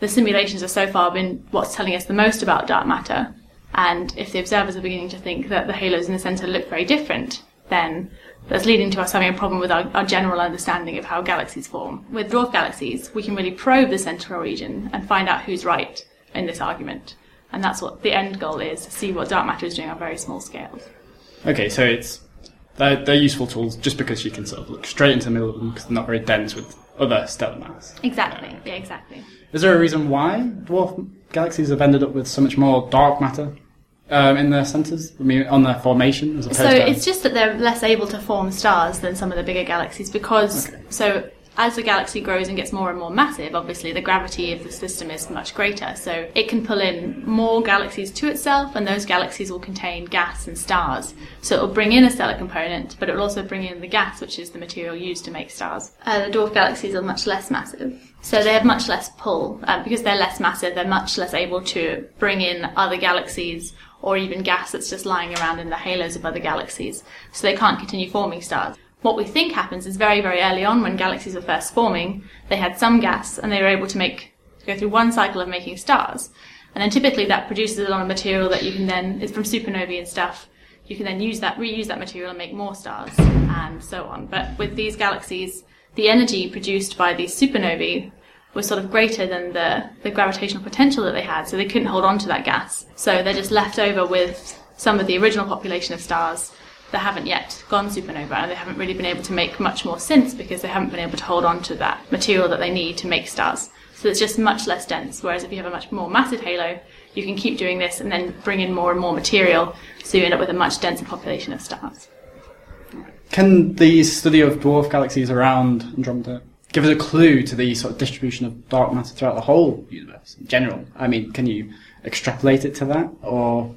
[SPEAKER 11] the simulations have so far been what's telling us the most about dark matter. And if the observers are beginning to think that the halos in the center look very different, then that's leading to us having a problem with our, our general understanding of how galaxies form. With dwarf galaxies, we can really probe the central region and find out who's right in this argument. And that's what the end goal is, to see what dark matter is doing on very small scales.
[SPEAKER 10] Okay, so it's they're, they're useful tools just because you can sort of look straight into the middle of them because they're not very dense with other stellar mass.
[SPEAKER 11] Exactly, yeah, exactly.
[SPEAKER 10] Is there a reason why dwarf galaxies have ended up with so much more dark matter Um, in their centres, I mean, on their formation as opposed
[SPEAKER 11] So it's just that they're less able to form stars than some of the bigger galaxies because so as the galaxy grows and gets more and more massive, obviously the gravity of the system is much greater. So it can pull in more galaxies to itself, and those galaxies will contain gas and stars. So it will bring in a stellar component, but it will also bring in the gas, which is the material used to make stars. Uh, the dwarf galaxies are much less massive. So they have much less pull. Uh, because they're less massive, they're much less able to bring in other galaxies or even gas that's just lying around in the halos of other galaxies. So they can't continue forming stars. What we think happens is very, very early on when galaxies were first forming, they had some gas and they were able to make, go through one cycle of making stars. And then typically that produces a lot of material that you can then, it's from supernovae and stuff, you can then use that, reuse that material and make more stars and so on. But with these galaxies, the energy produced by these supernovae was sort of greater than the, the gravitational potential that they had, so they couldn't hold on to that gas. So they're just left over with some of the original population of stars that haven't yet gone supernova, and they haven't really been able to make much more since because they haven't been able to hold on to that material that they need to make stars. So it's just much less dense. Whereas if you have a much more massive halo, you can keep doing this and then bring in more and more material, so you end up with a much denser population of stars.
[SPEAKER 10] Can the study of dwarf galaxies around Andromeda give us a clue to the sort of distribution of dark matter throughout the whole universe in general? I mean, can you extrapolate it to that, or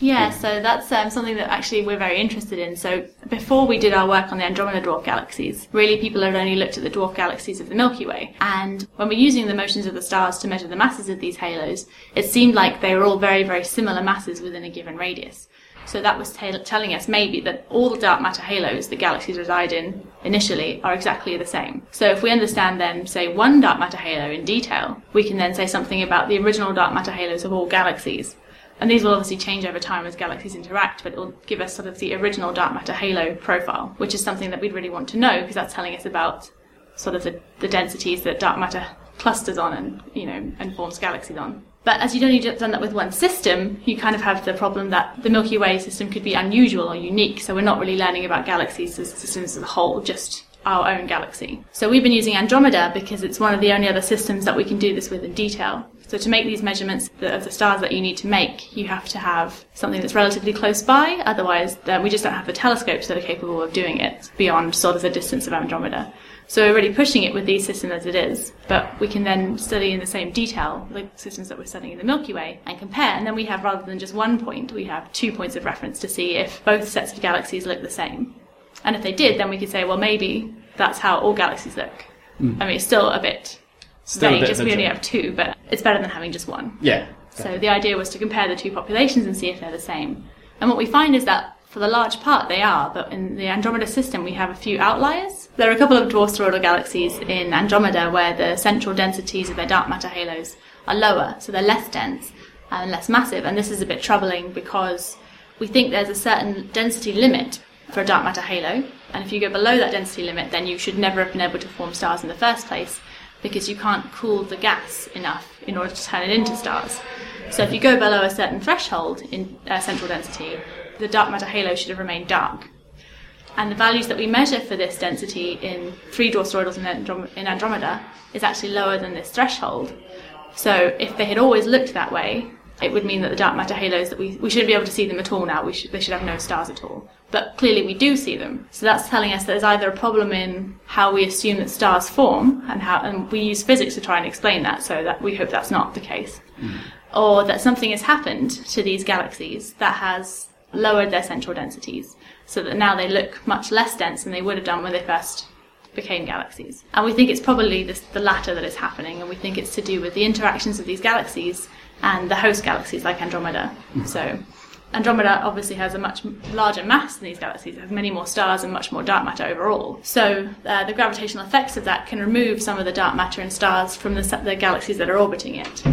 [SPEAKER 11] Yeah, so that's um, something that actually we're very interested in. So before we did our work on the Andromeda dwarf galaxies, really people had only looked at the dwarf galaxies of the Milky Way. And when we're using the motions of the stars to measure the masses of these halos, it seemed like they were all very, very similar masses within a given radius. So that was tell telling us maybe that all the dark matter halos that galaxies reside in initially are exactly the same. So if we understand then, say, one dark matter halo in detail, we can then say something about the original dark matter halos of all galaxies. And these will obviously change over time as galaxies interact, but it will give us sort of the original dark matter halo profile, which is something that we'd really want to know because that's telling us about sort of the, the densities that dark matter clusters on and, you know, and forms galaxies on. But as you'd only done that with one system, you kind of have the problem that the Milky Way system could be unusual or unique, so we're not really learning about galaxies as systems as a whole, just our own galaxy. So we've been using Andromeda because it's one of the only other systems that we can do this with in detail. So to make these measurements of the stars that you need to make, you have to have something that's relatively close by. Otherwise, we just don't have the telescopes that are capable of doing it beyond sort of the distance of Andromeda. So we're really pushing it with these systems as it is, but we can then study in the same detail the systems that we're studying in the Milky Way and compare. And then we have, rather than just one point, we have two points of reference to see if both sets of galaxies look the same. And if they did, then we could say, well, maybe that's how all galaxies look.
[SPEAKER 10] Mm.
[SPEAKER 11] I mean, it's still a bit
[SPEAKER 10] Still
[SPEAKER 11] just we only have two, but it's better than having just one.
[SPEAKER 10] yeah?
[SPEAKER 11] So the idea was to compare the two populations and see if they're the same. And what we find is that for the large part they are, but in the Andromeda system we have a few outliers. There are a couple of dwarf spheroidal galaxies in Andromeda where the central densities of their dark matter halos are lower, so they're less dense and less massive. And this is a bit troubling because we think there's a certain density limit for a dark matter halo, and if you go below that density limit, then you should never have been able to form stars in the first place because you can't cool the gas enough in order to turn it into stars. So if you go below a certain threshold in uh, central density, the dark matter halo should have remained dark. And the values that we measure for this density in three dwarf spheroidals in, Androm- in Andromeda is actually lower than this threshold. So if they had always looked that way, it would mean that the dark matter halos that we, we shouldn't be able to see them at all now. We should, they should have no stars at all. But clearly we do see them. So that's telling us that there's either a problem in how we assume that stars form and how, and we use physics to try and explain that. So that we hope that's not the case. Hmm. Or that something has happened to these galaxies that has lowered their central densities so that now they look much less dense than they would have done when they first became galaxies. And we think it's probably this, the latter that is happening, and we think it's to do with the interactions of these galaxies and the host galaxies like Andromeda. So Andromeda obviously has a much larger mass than these galaxies. It has many more stars and much more dark matter overall. So uh, the gravitational effects of that can remove some of the dark matter and stars from the, the galaxies that are orbiting it.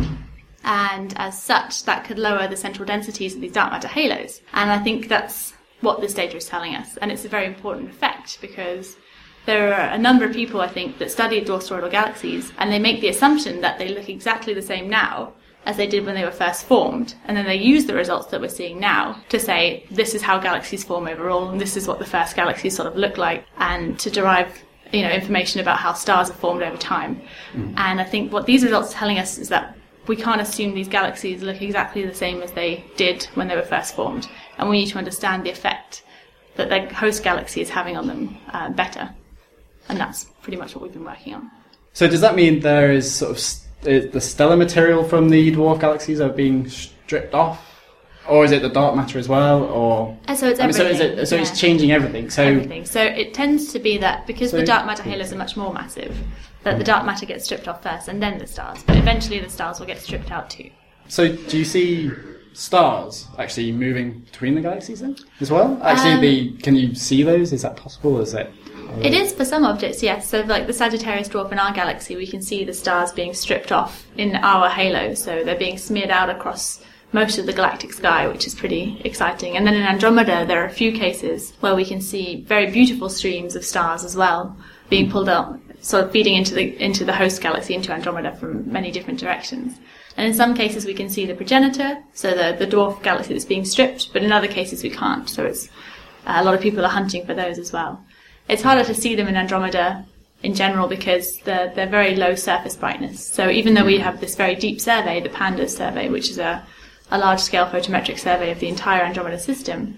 [SPEAKER 11] And as such, that could lower the central densities of these dark matter halos. And I think that's what this data is telling us. And it's a very important effect because there are a number of people, I think, that study dwarf galaxies and they make the assumption that they look exactly the same now as they did when they were first formed. And then they use the results that we're seeing now to say this is how galaxies form overall and this is what the first galaxies sort of look like and to derive you know information about how stars are formed over time. And I think what these results are telling us is that we can't assume these galaxies look exactly the same as they did when they were first formed, and we need to understand the effect that their host galaxy is having on them uh, better. And that's pretty much what we've been working on.
[SPEAKER 10] So does that mean there is sort of st- is the stellar material from the dwarf galaxies are being stripped off, or is it the dark matter as well, or
[SPEAKER 11] And so it's
[SPEAKER 10] I mean, so is it so
[SPEAKER 11] yeah.
[SPEAKER 10] it's changing everything? So
[SPEAKER 11] everything. So it tends to be that because
[SPEAKER 10] So-
[SPEAKER 11] the dark matter halos are much more massive, that the hmm. dark matter gets stripped off first and then the stars. But eventually the stars will get stripped out too.
[SPEAKER 10] so do you see stars actually moving between the galaxies then as well? Actually,
[SPEAKER 11] Um,
[SPEAKER 10] the can you see those? Is that possible? Is it?
[SPEAKER 11] It is for some objects, yes. So, like the Sagittarius dwarf in our galaxy, we can see the stars being stripped off in our halo. So they're being smeared out across most of the galactic sky, which is pretty exciting. And then in Andromeda, there are a few cases where we can see very beautiful streams of stars as well being pulled up, sort of feeding into the into the host galaxy, into Andromeda from many different directions. And in some cases, we can see the progenitor, so the the dwarf galaxy that's being stripped. But in other cases, we can't. So it's uh, a lot of people are hunting for those as well. It's harder to see them in Andromeda in general because they're, they're very low surface brightness. So even though we have this very deep survey, the PAndAS survey, which is a, a large scale photometric survey of the entire Andromeda system,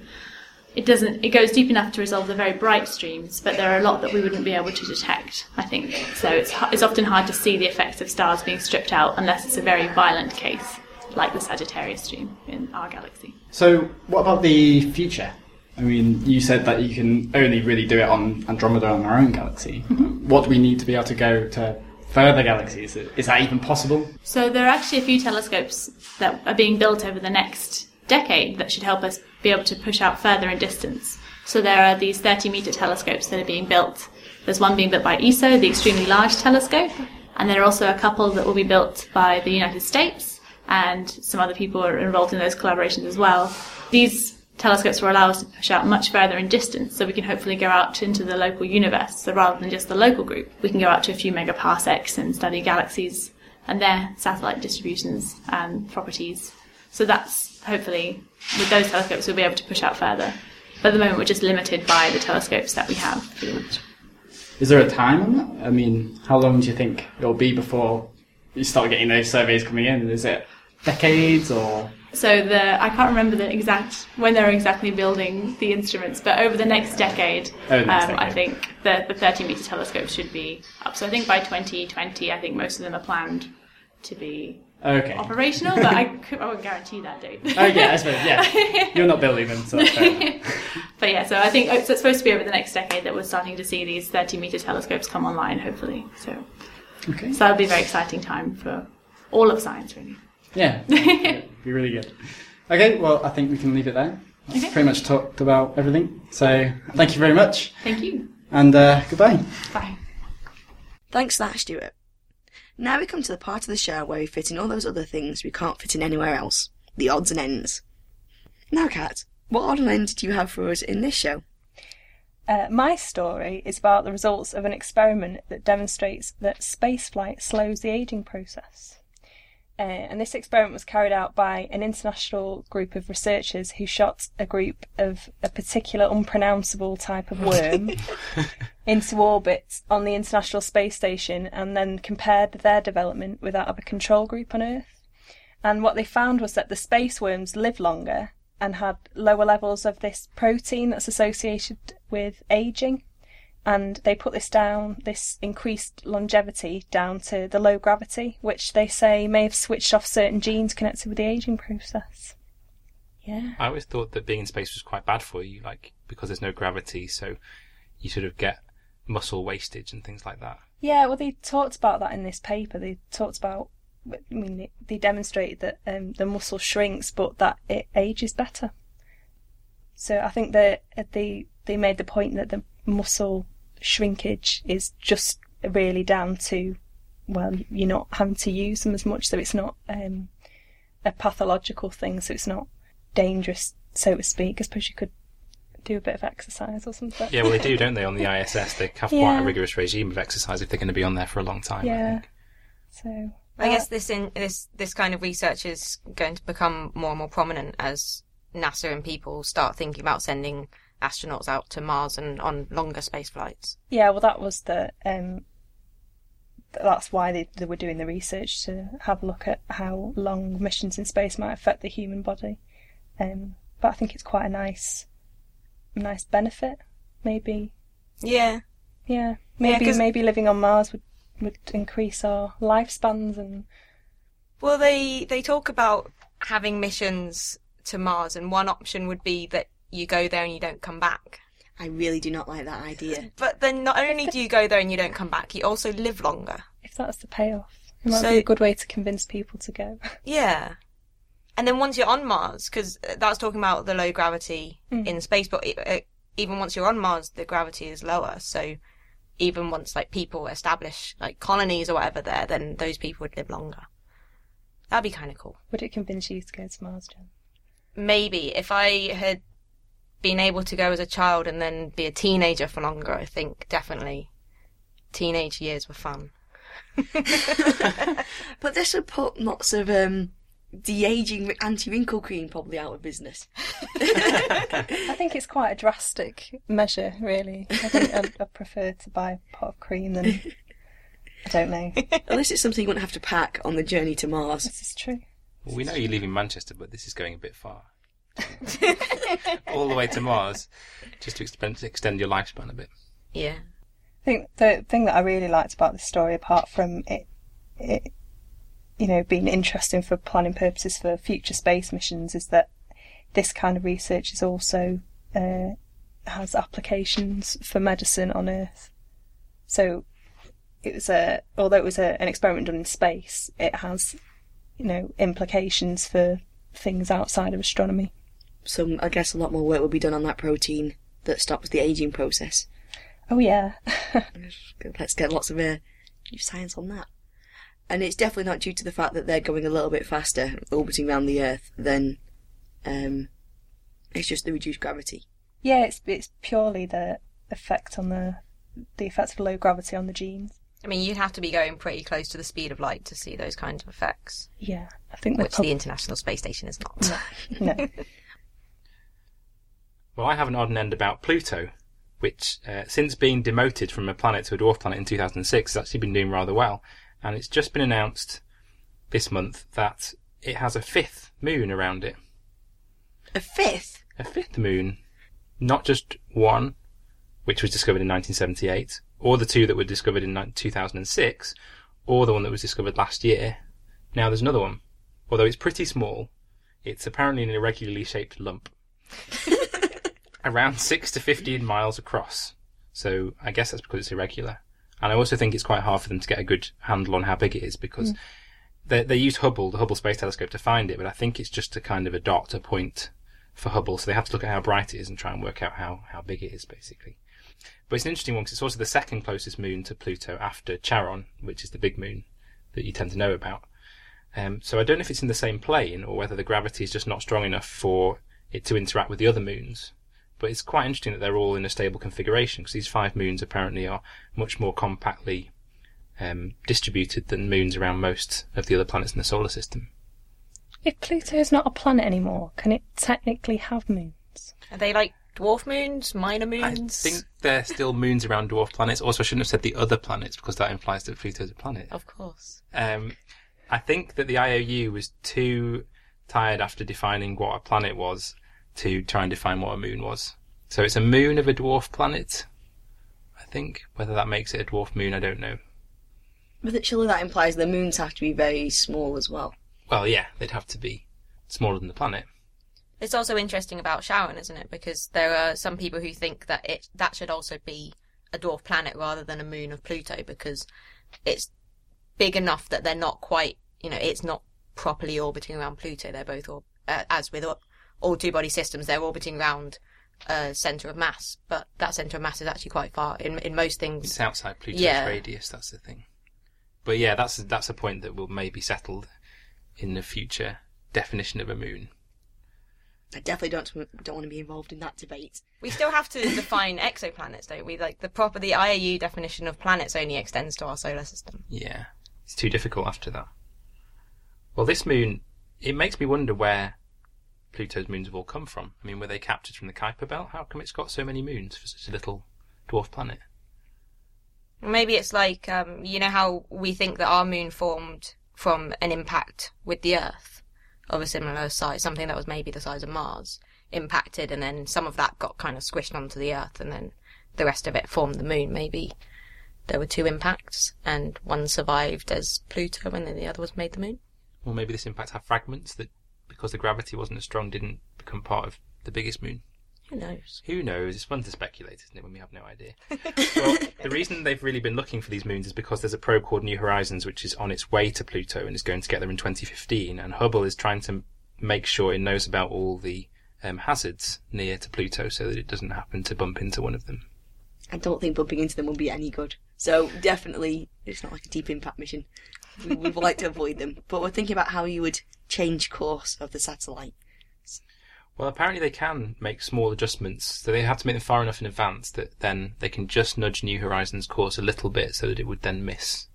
[SPEAKER 11] it doesn't it goes deep enough to resolve the very bright streams, but there are a lot that we wouldn't be able to detect, I think. So it's it's often hard to see the effects of stars being stripped out unless it's a very violent case, like the Sagittarius stream in our galaxy.
[SPEAKER 10] So what about the future? I mean, you said that you can only really do it on Andromeda on our own galaxy.
[SPEAKER 11] Mm-hmm.
[SPEAKER 10] What do we need to be able to go to further galaxies? Is that even possible?
[SPEAKER 11] So there are actually a few telescopes that are being built over the next decade that should help us be able to push out further in distance. So there are these 30 meter telescopes that are being built. There's one being built by ESO, the Extremely Large Telescope, and there are also a couple that will be built by the United States, and some other people are involved in those collaborations as well. These telescopes will allow us to push out much further in distance, so we can hopefully go out into the local universe. So rather than just the local group, we can go out to a few megaparsecs and study galaxies and their satellite distributions and properties. So that's hopefully with those telescopes we'll be able to push out further. But at the moment we're just limited by the telescopes that we have, pretty much.
[SPEAKER 10] Is there a time on that? I mean, how long do you think it'll be before you start getting those surveys coming in? Is it decades or?
[SPEAKER 11] So the I can't remember the exact when they're exactly building the instruments, but over the next decade,
[SPEAKER 10] Over the next
[SPEAKER 11] um, I think the the 30 meter telescope should be up. So I think by 2020, I think most of them are planned to be
[SPEAKER 10] Okay.
[SPEAKER 11] operational, but I, <laughs> could, I won't guarantee that date.
[SPEAKER 10] Oh yeah, I suppose. Yeah, <laughs> you're not building them, so that's fair. <laughs>
[SPEAKER 11] But yeah, so I think oh, so it's supposed to be over the next decade that we're starting to see these 30 meter telescopes come online, hopefully. So,
[SPEAKER 10] Okay.
[SPEAKER 11] so that'll be a very exciting time for all of science, really.
[SPEAKER 10] Yeah, yeah, be really good. Okay, well, I think we can leave it there. I've
[SPEAKER 11] Okay.
[SPEAKER 10] pretty much talked about everything. So thank you very much,
[SPEAKER 11] Thank you.
[SPEAKER 10] and uh, goodbye.
[SPEAKER 11] Bye.
[SPEAKER 1] Thanks for that, Stuart. Now we come to the part of the show where we fit in all those other things we can't fit in anywhere else the odds and ends. Now, Kat, what odd and end do you have for us in this show?
[SPEAKER 4] Uh, my story is about the results of an experiment that demonstrates that spaceflight slows the aging process. Uh, and this experiment was carried out by an international group of researchers who shot a group of a particular unpronounceable type of worm <laughs> into orbit on the International Space Station and then compared their development with that of a control group on Earth. And what they found was that the space worms lived longer and had lower levels of this protein that's associated with aging. And they put this down, this increased longevity, down to the low gravity, which they say may have switched off certain genes connected with the aging process. Yeah.
[SPEAKER 3] I always thought that being in space was quite bad for you, like because there's no gravity, so you sort of get muscle wastage and things like that.
[SPEAKER 4] Yeah, well, they talked about that in this paper. They talked about, I mean, they, they demonstrated that um, the muscle shrinks, but that it ages better. So I think that uh, they they made the point that the muscle shrinkage is just really down to, well, you're not having to use them as much, so it's not um, a pathological thing, so it's not dangerous, so to speak. I suppose you could do a bit of exercise or something.
[SPEAKER 3] Yeah, well, they do, don't they? On the <laughs> ISS, they have quite a rigorous regime of exercise if they're going to be on there for a long time. I
[SPEAKER 4] yeah.
[SPEAKER 3] think.
[SPEAKER 4] So
[SPEAKER 2] I
[SPEAKER 4] uh,
[SPEAKER 2] guess this in this this kind of research is going to become more and more prominent as NASA and people start thinking about sending astronauts out to Mars and on longer space flights.
[SPEAKER 4] Yeah, well, that was the um, that's why they, they were doing the research to have a look at how long missions in space might affect the human body. Um, but I think it's quite a nice, nice benefit. Maybe,
[SPEAKER 2] Yeah.
[SPEAKER 4] yeah, maybe
[SPEAKER 2] 'cause-
[SPEAKER 4] maybe living on Mars would would increase our lifespans and
[SPEAKER 2] Well, they they talk about having missions to Mars, and one option would be that you go there and you don't come back.
[SPEAKER 1] I really do not like that idea. <laughs>
[SPEAKER 2] But then not only do you go there and you don't come back, you also live longer.
[SPEAKER 4] if that's the payoff, it might
[SPEAKER 2] So-
[SPEAKER 4] be a good way to convince people to go. <laughs>
[SPEAKER 2] Yeah. And then once you're on Mars, because that's talking about the low gravity
[SPEAKER 4] Mm.
[SPEAKER 2] in space, but e- uh, even once you're on Mars, the gravity is lower. So even once like people establish like colonies or whatever there, then those people would live longer. That'd be kind of cool.
[SPEAKER 4] Would it convince you to go to Mars, Jen?
[SPEAKER 2] Maybe if I had been able to go as a child and then be a teenager for longer, I think definitely teenage years were fun. <laughs>
[SPEAKER 1] But this would put lots of um, de-aging anti-wrinkle cream probably out of business.
[SPEAKER 4] I think it's quite a drastic measure, really. I think I'd, I'd prefer to buy a pot of cream than I don't know.
[SPEAKER 1] At least it's something you wouldn't have to pack on the journey to Mars.
[SPEAKER 4] This is true.
[SPEAKER 3] Well, we know you're leaving Manchester, but this is going a bit far. <laughs> All the way to Mars, just to extend, extend your lifespan a bit.
[SPEAKER 2] Yeah.
[SPEAKER 4] I think the thing that I really liked about this story, apart from it, it you know, being interesting for planning purposes for future space missions, is that this kind of research is also uh, has applications for medicine on Earth. So it was a, although it was a, an experiment done in space, it has, you know, implications for things outside of astronomy.
[SPEAKER 1] So I guess a lot more work will be done on that protein that stops the aging process.
[SPEAKER 4] Oh yeah, <laughs>
[SPEAKER 1] Let's get lots of uh, new science on that. And it's definitely not due to the fact that they're going a little bit faster, orbiting around the Earth, than um, it's just the reduced gravity.
[SPEAKER 4] yeah. It's it's purely the effect on the the effect of low gravity on the genes.
[SPEAKER 2] I mean, you'd have to be going pretty close to the speed of light to see those kinds of effects,
[SPEAKER 4] Yeah, I think
[SPEAKER 2] which
[SPEAKER 4] prob-
[SPEAKER 2] the International Space Station is not.
[SPEAKER 4] no. <laughs>
[SPEAKER 3] Well, I have an odd end about Pluto, which, uh, since being demoted from a planet to a dwarf planet in 2006, has actually been doing rather well. And it's just been announced this month that it has a fifth moon around it.
[SPEAKER 1] A fifth?
[SPEAKER 3] A fifth moon. Not just one, which was discovered in 1978, or the two that were discovered in 2006, or the one that was discovered last year. Now there's another one. Although it's pretty small, it's apparently an irregularly shaped lump. <laughs> Around 6 to 15 miles across. So I guess that's because it's irregular. And I also think it's quite hard for them to get a good handle on how big it is because they, they used Hubble, the Hubble Space Telescope, to find it, but I think it's just a kind of a dot, a point for Hubble. So they have to look at how bright it is and try and work out how, how big it is, basically. But it's an interesting one because it's also the second closest moon to Pluto after Charon, which is the big moon that you tend to know about. Um, so I don't know if it's in the same plane or whether the gravity is just not strong enough for it to interact with the other moons. But it's quite interesting that they're all in a stable configuration because these five moons apparently are much more compactly um, distributed than moons around most of the other planets in the solar system.
[SPEAKER 4] If Pluto is not a planet anymore, can it technically have moons?
[SPEAKER 2] Are they like dwarf moons, minor moons?
[SPEAKER 3] I think they're still moons around dwarf planets. Also, I shouldn't have said the other planets because that implies that Pluto's a planet.
[SPEAKER 2] Of course.
[SPEAKER 3] Um, I think that the IAU was too tired after defining what a planet was to try and define what a moon was. So it's a moon of a dwarf planet. I think whether that makes it a dwarf moon, I don't know.
[SPEAKER 1] But that- surely that implies the moons have to be very small as well.
[SPEAKER 3] Well, yeah, they'd have to be smaller than the planet.
[SPEAKER 2] It's also interesting about Charon, isn't it? Because there are some people who think that it that should also be a dwarf planet rather than a moon of Pluto because it's big enough that they're not quite, you know, it's not properly orbiting around Pluto. They're both, or, uh, as with all, all two-body systems, they're orbiting around a uh, center of mass, but that center of mass is actually quite far in in most things.
[SPEAKER 3] It's outside Pluto's
[SPEAKER 2] Yeah.
[SPEAKER 3] radius. That's the thing. But yeah, that's that's a point that will maybe settled in the future definition of a moon.
[SPEAKER 1] I definitely don't don't want to be involved in that debate.
[SPEAKER 2] We still have to <laughs> define exoplanets, don't we? Like the proper the IAU definition of planets only extends to our solar system.
[SPEAKER 3] Yeah, it's too difficult after that. Well, this moon, it makes me wonder where Pluto's moons have all come from. I mean, were they captured from the Kuiper Belt? How come it's got so many moons for such a little dwarf planet?
[SPEAKER 2] Maybe it's like um, you know how we think that our moon formed from an impact with the Earth of a similar size, something that was maybe the size of Mars, impacted, and then some of that got kind of squished onto the Earth, and then the rest of it formed the moon. Maybe there were two impacts, and one survived as Pluto, and then the other was made the moon.
[SPEAKER 3] Or maybe this impact had fragments that, because the gravity wasn't as strong, didn't become part of the biggest moon.
[SPEAKER 2] Who knows?
[SPEAKER 3] Who knows? It's fun to speculate, isn't it, when we have no idea? <laughs> well, the reason they've really been looking for these moons is because there's a probe called New Horizons, which is on its way to Pluto and is going to get there in 2015. And Hubble is trying to make sure it knows about all the um, hazards near to Pluto so that it doesn't happen to bump into one of them.
[SPEAKER 1] I don't think bumping into them will be any good. So definitely, it's not like a deep impact mission. We would like to avoid them, but we're thinking about how you would change course of the satellite.
[SPEAKER 3] Well, apparently they can make small adjustments, so they have to make them far enough in advance that then they can just nudge New Horizons' course a little bit so that it would then miss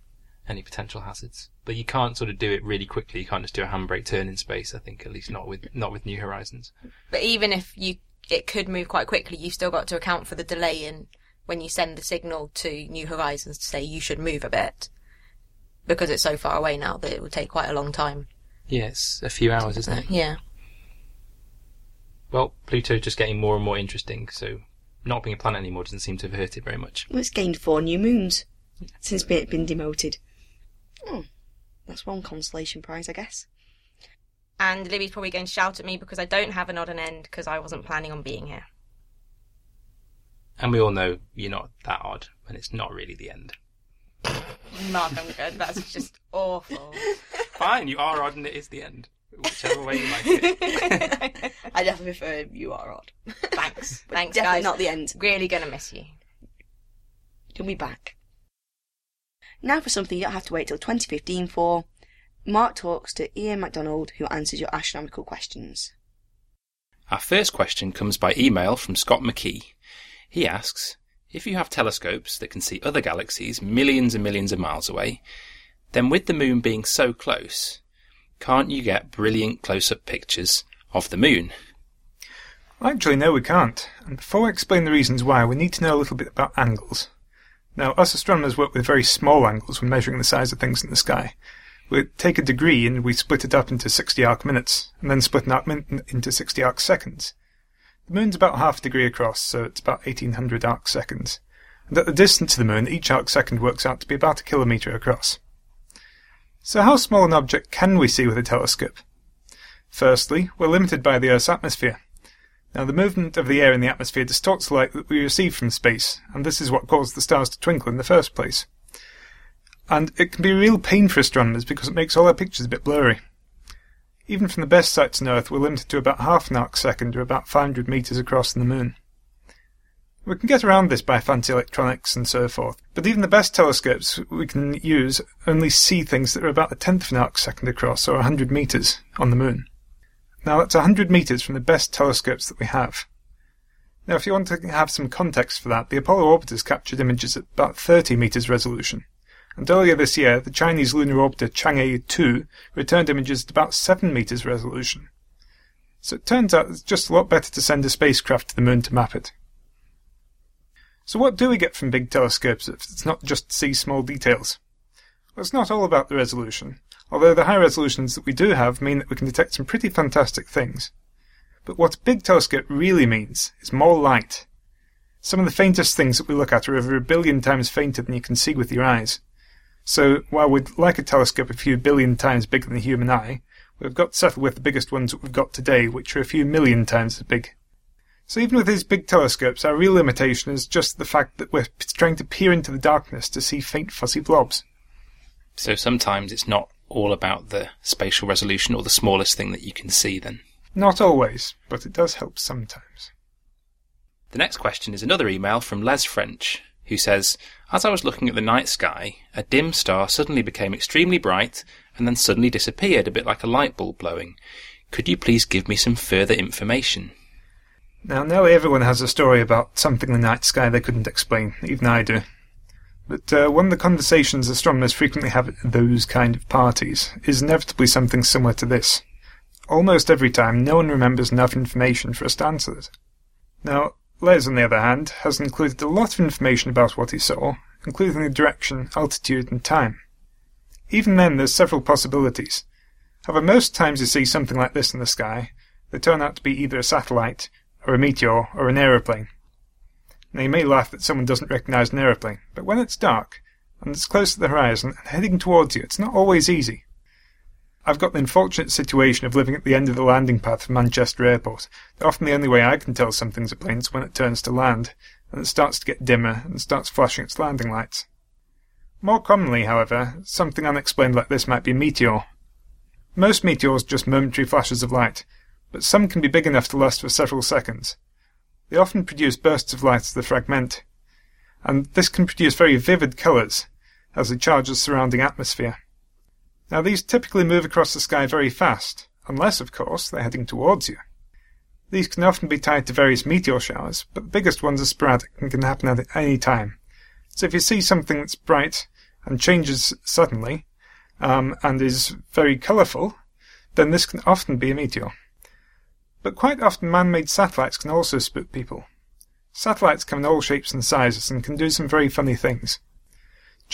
[SPEAKER 3] any potential hazards. But you can't sort of do it really quickly. You can't just do a handbrake turn in space. I think at least not with not with New Horizons.
[SPEAKER 2] But even if you it could move quite quickly, you've still got to account for the delay in when you send the signal to New Horizons to say you should move a bit, because it's so far away now that it would take quite a long time.
[SPEAKER 3] Yes, a few hours, isn't it?
[SPEAKER 2] Yeah.
[SPEAKER 3] Well, Pluto's just getting more and more interesting, so not being a planet anymore doesn't seem to have hurt it very much.
[SPEAKER 1] Well, it's gained four new moons since it's been demoted. Oh, that's one consolation prize, I guess.
[SPEAKER 2] And Libby's probably going to shout at me because I don't have an odd and end because I wasn't planning on being here.
[SPEAKER 3] And we all know you're not that odd, and it's not really the end.
[SPEAKER 2] Mark, I'm good. That's just <laughs> awful.
[SPEAKER 3] Fine, you are odd, and it is the end. Whichever way you like it. <laughs>
[SPEAKER 1] I definitely prefer you are odd.
[SPEAKER 2] Thanks. <laughs>
[SPEAKER 1] But
[SPEAKER 2] Thanks,
[SPEAKER 1] definitely
[SPEAKER 2] guys.
[SPEAKER 1] not the end.
[SPEAKER 2] Really gonna miss you.
[SPEAKER 1] You'll be back. Now for something you don't have to wait till 2015 for. Mark talks to Iain McDonald, who answers your astronomical questions.
[SPEAKER 3] Our first question comes by email from Scott McKee. He asks If you have telescopes that can see other galaxies millions and millions of miles away, then with the moon being so close, can't you get brilliant close up pictures of the moon?
[SPEAKER 12] Actually, no, we can't. And before I explain the reasons why, we need to know a little bit about angles. Now, us astronomers work with very small angles when measuring the size of things in the sky. We take a degree and we split it up into 60 arc minutes, and then split an arc minute into 60 arc seconds. The moon's about half a degree across, so it's about 1800 arc seconds. And at the distance to the moon, each arc second works out to be about a kilometre across. So how small an object can we see with a telescope? Firstly, we're limited by the Earth's atmosphere. Now, the movement of the air in the atmosphere distorts the light that we receive from space, and this is what caused the stars to twinkle in the first place. And it can be a real pain for astronomers because it makes all our pictures a bit blurry. Even from the best sites on Earth, we're limited to about half an arc second, or about 500 metres across the moon. We can get around this by fancy electronics and so forth, but even the best telescopes we can use only see things that are about a tenth of an arc second across, or 100 metres, on the moon. Now that's 100 metres from the best telescopes that we have. Now if you want to have some context for that, the Apollo orbiters captured images at about 30 metres resolution. And earlier this year, the Chinese lunar orbiter Chang'e 2 returned images at about 7 metres resolution. So it turns out it's just a lot better to send a spacecraft to the moon to map it. So what do we get from big telescopes if it's not just to see small details? Well, it's not all about the resolution, although the high resolutions that we do have mean that we can detect some pretty fantastic things. But what a big telescope really means is more light. Some of the faintest things that we look at are over a billion times fainter than you can see with your eyes. So, while we'd like a telescope a few billion times bigger than the human eye, we've got to settle with the biggest ones that we've got today, which are a few million times as big. So even with these big telescopes, our real limitation is just the fact that we're trying to peer into the darkness to see faint fuzzy blobs.
[SPEAKER 3] So sometimes it's not all about the spatial resolution or the smallest thing that you can see then.
[SPEAKER 12] Not always, but it does help sometimes.
[SPEAKER 3] The next question is another email from Les French, who says, As I was looking at the night sky, a dim star suddenly became extremely bright and then suddenly disappeared, a bit like a light bulb blowing. Could you please give me some further information?
[SPEAKER 12] Now, nearly everyone has a story about something in the night sky they couldn't explain, even I do. But uh, one of the conversations astronomers frequently have at those kind of parties is inevitably something similar to this. Almost every time, no one remembers enough information for us to answer it. Now, Les, on the other hand, has included a lot of information about what he saw, including the direction, altitude, and time. Even then, there's several possibilities. However, most times you see something like this in the sky, they turn out to be either a satellite, or a meteor, or an aeroplane. Now you may laugh that someone doesn't recognize an aeroplane, but when it's dark, and it's close to the horizon and heading towards you, it's not always easy. I've got the unfortunate situation of living at the end of the landing path for Manchester Airport. Often the only way I can tell something's a plane is when it turns to land, and it starts to get dimmer and starts flashing its landing lights. More commonly, however, something unexplained like this might be a meteor. Most meteors are just momentary flashes of light, but some can be big enough to last for several seconds. They often produce bursts of light as they fragment, and this can produce very vivid colours as they charge the surrounding atmosphere. Now these typically move across the sky very fast, unless, of course, they're heading towards you. These can often be tied to various meteor showers, but the biggest ones are sporadic and can happen at any time. So if you see something that's bright and changes suddenly, um, and is very colourful, then this can often be a meteor. But quite often man-made satellites can also spook people. Satellites come in all shapes and sizes and can do some very funny things.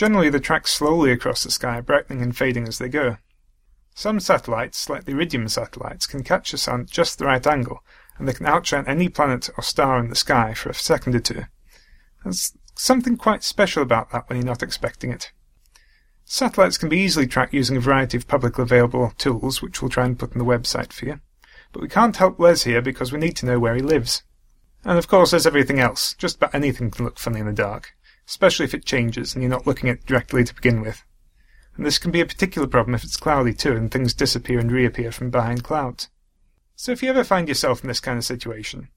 [SPEAKER 12] Generally, they track slowly across the sky, brightening and fading as they go. Some satellites, like the Iridium satellites, can catch the sun at just the right angle, and they can outshine any planet or star in the sky for a second or two. There's something quite special about that when you're not expecting it. Satellites can be easily tracked using a variety of publicly available tools, which we'll try and put on the website for you. But we can't help Les here because we need to know where he lives. And of course, there's everything else. Just about anything can look funny in the dark, especially if it changes and you're not looking at it directly to begin with. And this can be a particular problem if it's cloudy too and things disappear and reappear from behind clouds. So if you ever find yourself in this kind of situation,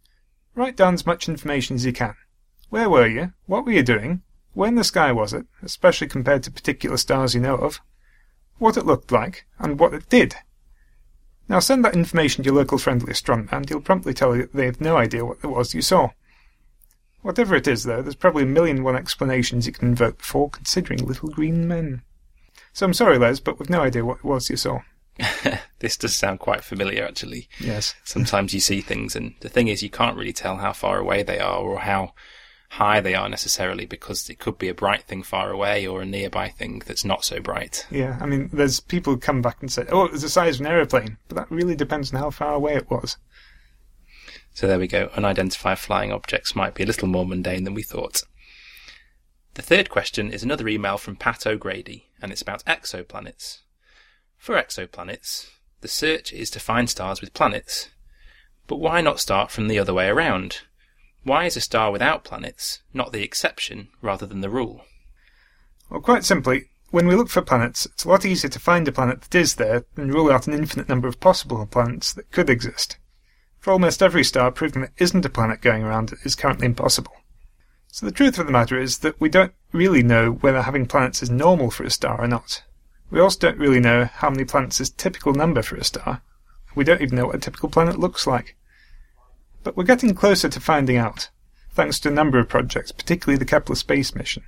[SPEAKER 12] write down as much information as you can. Where were you? What were you doing? Where in the sky was it, especially compared to particular stars you know of? What it looked like, and what it did. Now send that information to your local friendly astronomer, and he'll promptly tell you that they have no idea what it was you saw. Whatever it is, though, there's probably a million one explanations you can invoke before considering little green men. So I'm sorry, Les, but we've no idea what it was you saw. <laughs>
[SPEAKER 3] this does sound quite familiar, actually.
[SPEAKER 12] Yes.
[SPEAKER 3] Sometimes you see things, and the thing is, you can't really tell how far away they are or how high they are necessarily because it could be a bright thing far away or a nearby thing that's not so bright.
[SPEAKER 12] Yeah, I mean, there's people who come back and say, oh, it was the size of an aeroplane, but that really depends on how far away it was.
[SPEAKER 3] So there we go. Unidentified flying objects might be a little more mundane than we thought. The third question is another email from Pat O'Grady, and it's about exoplanets. For exoplanets, the search is to find stars with planets. But why not start from the other way around? Why is a star without planets not the exception rather than the rule?
[SPEAKER 12] Well, quite simply, when we look for planets, it's a lot easier to find a planet that is there than rule out an infinite number of possible planets that could exist. For almost every star, proving that isn't a planet going around is currently impossible. So the truth of the matter is that we don't really know whether having planets is normal for a star or not. We also don't really know how many planets is typical number for a star. We don't even know what a typical planet looks like. But we're getting closer to finding out, thanks to a number of projects, particularly the Kepler space mission.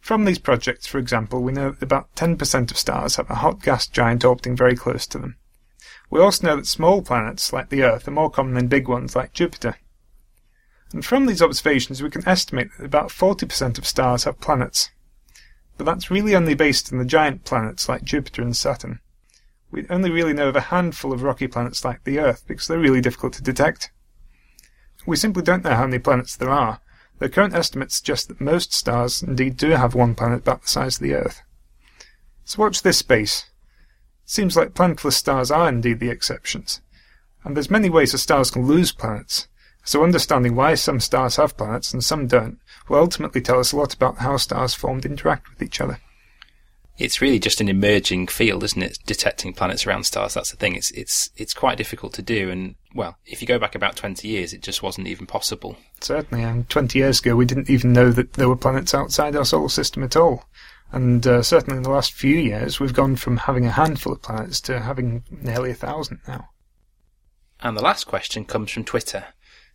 [SPEAKER 12] From these projects, for example, we know that about 10% of stars have a hot gas giant orbiting very close to them. We also know that small planets, like the Earth, are more common than big ones, like Jupiter. And from these observations, we can estimate that about 40% of stars have planets. But that's really only based on the giant planets like Jupiter and Saturn. We only really know of a handful of rocky planets like the Earth because they're really difficult to detect. We simply don't know how many planets there are. The current estimates suggest that most stars indeed do have one planet about the size of the Earth. So watch this space. Seems like planetless stars are indeed the exceptions. And there's many ways that stars can lose planets. So understanding why some stars have planets and some don't will ultimately tell us a lot about how stars formed interact with each other
[SPEAKER 3] it's really just an emerging field, isn't it? Detecting planets around stars. That's the thing. It's it's it's quite difficult to do. And well, if you go back about twenty years, it just wasn't even possible.
[SPEAKER 12] Certainly, and twenty years ago, we didn't even know that there were planets outside our solar system at all. And uh, certainly, in the last few years, we've gone from having a handful of planets to having nearly a thousand now.
[SPEAKER 3] And the last question comes from Twitter.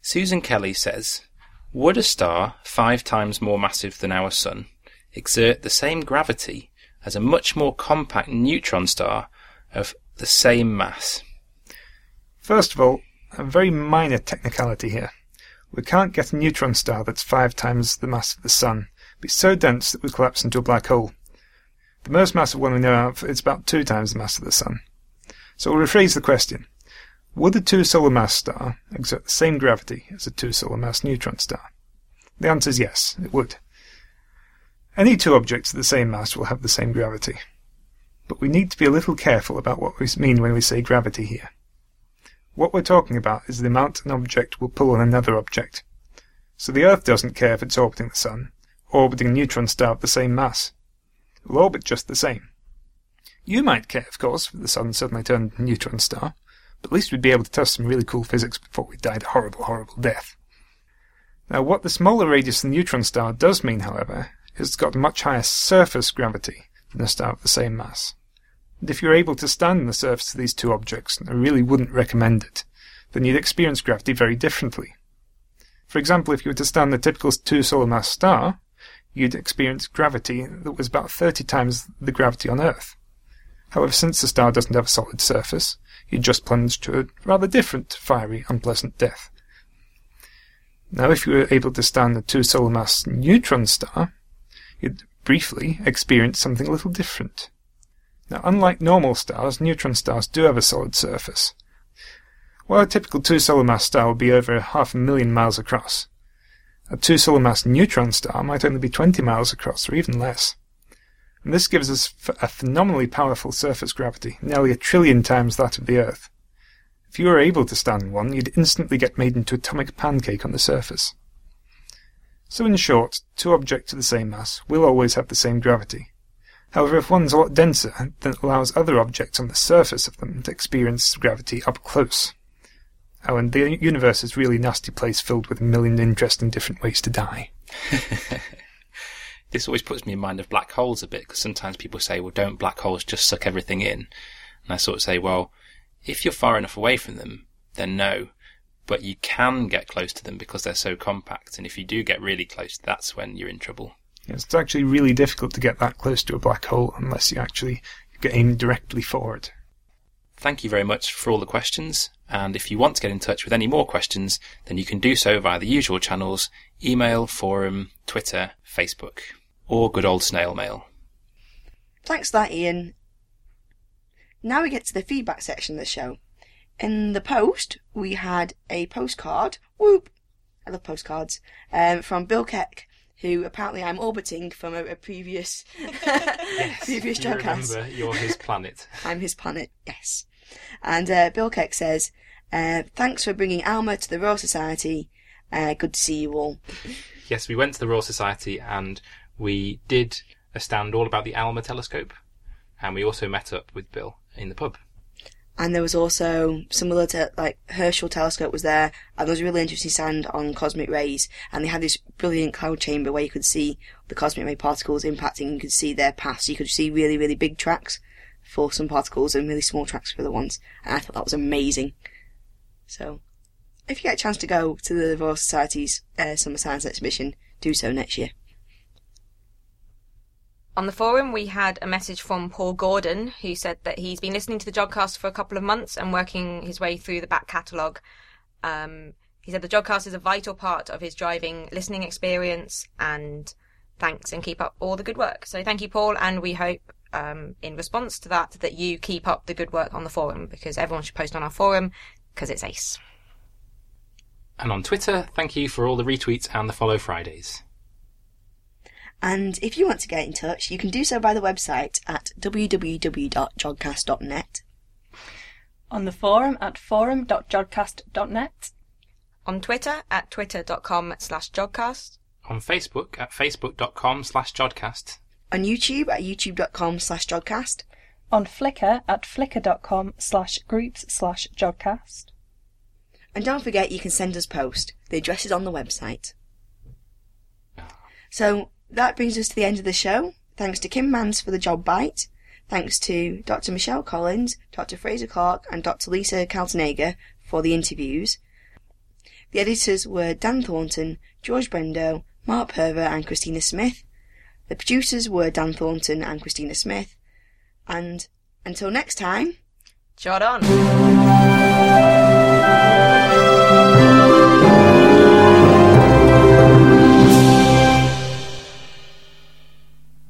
[SPEAKER 3] Susan Kelly says, "Would a star five times more massive than our sun exert the same gravity?" as a much more compact neutron star of the same mass.
[SPEAKER 12] First of all, a very minor technicality here. We can't get a neutron star that's five times the mass of the Sun, be so dense that it would collapse into a black hole. The most massive one we know of is about two times the mass of the Sun. So we'll rephrase the question. Would a two solar mass star exert the same gravity as a two solar mass neutron star? The answer is yes, it would. Any two objects of the same mass will have the same gravity. But we need to be a little careful about what we mean when we say gravity here. What we're talking about is the amount an object will pull on another object. So the Earth doesn't care if it's orbiting the Sun, orbiting neutron star of the same mass. It will orbit just the same. You might care, of course, if the Sun suddenly turned a neutron star, but at least we'd be able to test some really cool physics before we died a horrible, horrible death. Now, what the smaller radius of the neutron star does mean, however, is it's got much higher surface gravity than a star of the same mass. And if you're able to stand on the surface of these two objects, and I really wouldn't recommend it, then you'd experience gravity very differently. For example, if you were to stand the typical two solar mass star, you'd experience gravity that was about 30 times the gravity on Earth. However, since the star doesn't have a solid surface, you'd just plunge to a rather different, fiery, unpleasant death. Now, if you were able to stand a two solar mass neutron star, you'd briefly experience something a little different. Now, unlike normal stars, neutron stars do have a solid surface, while a typical two solar mass star would be over half a million miles across, a two solar mass neutron star might only be 20 miles across or even less. And this gives us a phenomenally powerful surface gravity, nearly a trillion times that of the Earth. If you were able to stand one, you'd instantly get made into atomic pancake on the surface. So in short, two objects of the same mass will always have the same gravity. However, if one's a lot denser, then it allows other objects on the surface of them to experience gravity up close. Oh, and the universe is a really nasty place filled with a million interesting different ways to die. <laughs>
[SPEAKER 3] this always puts me in mind of black holes a bit because sometimes people say, well, don't black holes just suck everything in? And I sort of say, well, if you're far enough away from them, then no. But you can get close to them because they're so compact. And if you do get really close, that's when you're in trouble.
[SPEAKER 12] It's actually really difficult to get that close to a black hole unless you actually get aimed directly for it.
[SPEAKER 3] Thank you very much for all the questions. And if you want to get in touch with any more questions, then you can do so via the usual channels email, forum, Twitter, Facebook, or good old snail mail.
[SPEAKER 1] Thanks for that, Iain. Now we get to the feedback section of the show. In the post, we had a postcard. Whoop! I love postcards. Um, from Bill Keck, who apparently I'm orbiting from a, a previous <laughs>
[SPEAKER 3] yes,
[SPEAKER 1] previous
[SPEAKER 3] you
[SPEAKER 1] podcast.
[SPEAKER 3] Remember, you're his planet. <laughs>
[SPEAKER 1] I'm his planet. Yes. And uh, Bill Keck says, uh, "Thanks for bringing Alma to the Royal Society. Uh, good to see you all." <laughs>
[SPEAKER 3] Yes, we went to the Royal Society and we did a stand all about the Alma telescope, and we also met up with Bill in the pub.
[SPEAKER 1] And there was also similar to like Herschel telescope was there, and there was a really interesting stand on cosmic rays, and they had this brilliant cloud chamber where you could see the cosmic ray particles impacting, you could see their paths. You could see really, really big tracks for some particles and really small tracks for the ones, and I thought that was amazing. So, if you get a chance to go to the Royal Society's uh, Summer Science Exhibition, do so next year.
[SPEAKER 2] On the forum, we had a message from Paul Gordon, who said that he's been listening to the Jodcast for a couple of months and working his way through the back catalogue. Um, he said the Jodcast is a vital part of his driving listening experience, and thanks and keep up all the good work. So thank you, Paul, and we hope, um, in response to that, that you keep up the good work on the forum because everyone should post on our forum because it's ace.
[SPEAKER 3] And on Twitter, thank you for all the retweets and the follow Fridays.
[SPEAKER 1] And if you want to get in touch, you can do so by the website at www.jodcast.net.
[SPEAKER 4] On the forum at forum.jodcast.net.
[SPEAKER 2] On Twitter at twitter.com slash jodcast.
[SPEAKER 3] On Facebook at facebook.com slash jodcast.
[SPEAKER 1] On YouTube at youtube.com slash jodcast.
[SPEAKER 4] On Flickr at flickr.com slash groups slash jodcast.
[SPEAKER 1] And don't forget you can send us post. The address is on the website. So that brings us to the end of the show. Thanks to Kim Mance for the JodBite. Thanks to Dr. Michelle Collins, Dr. Fraser Clarke, and Dr. Lisa Kaltenegger for the interviews. The editors were Dan Thornton, George Bendo, Mark Purver, and Christina Smith. The producers were Dan Thornton and Christina Smith. And until next time,
[SPEAKER 2] Jod on.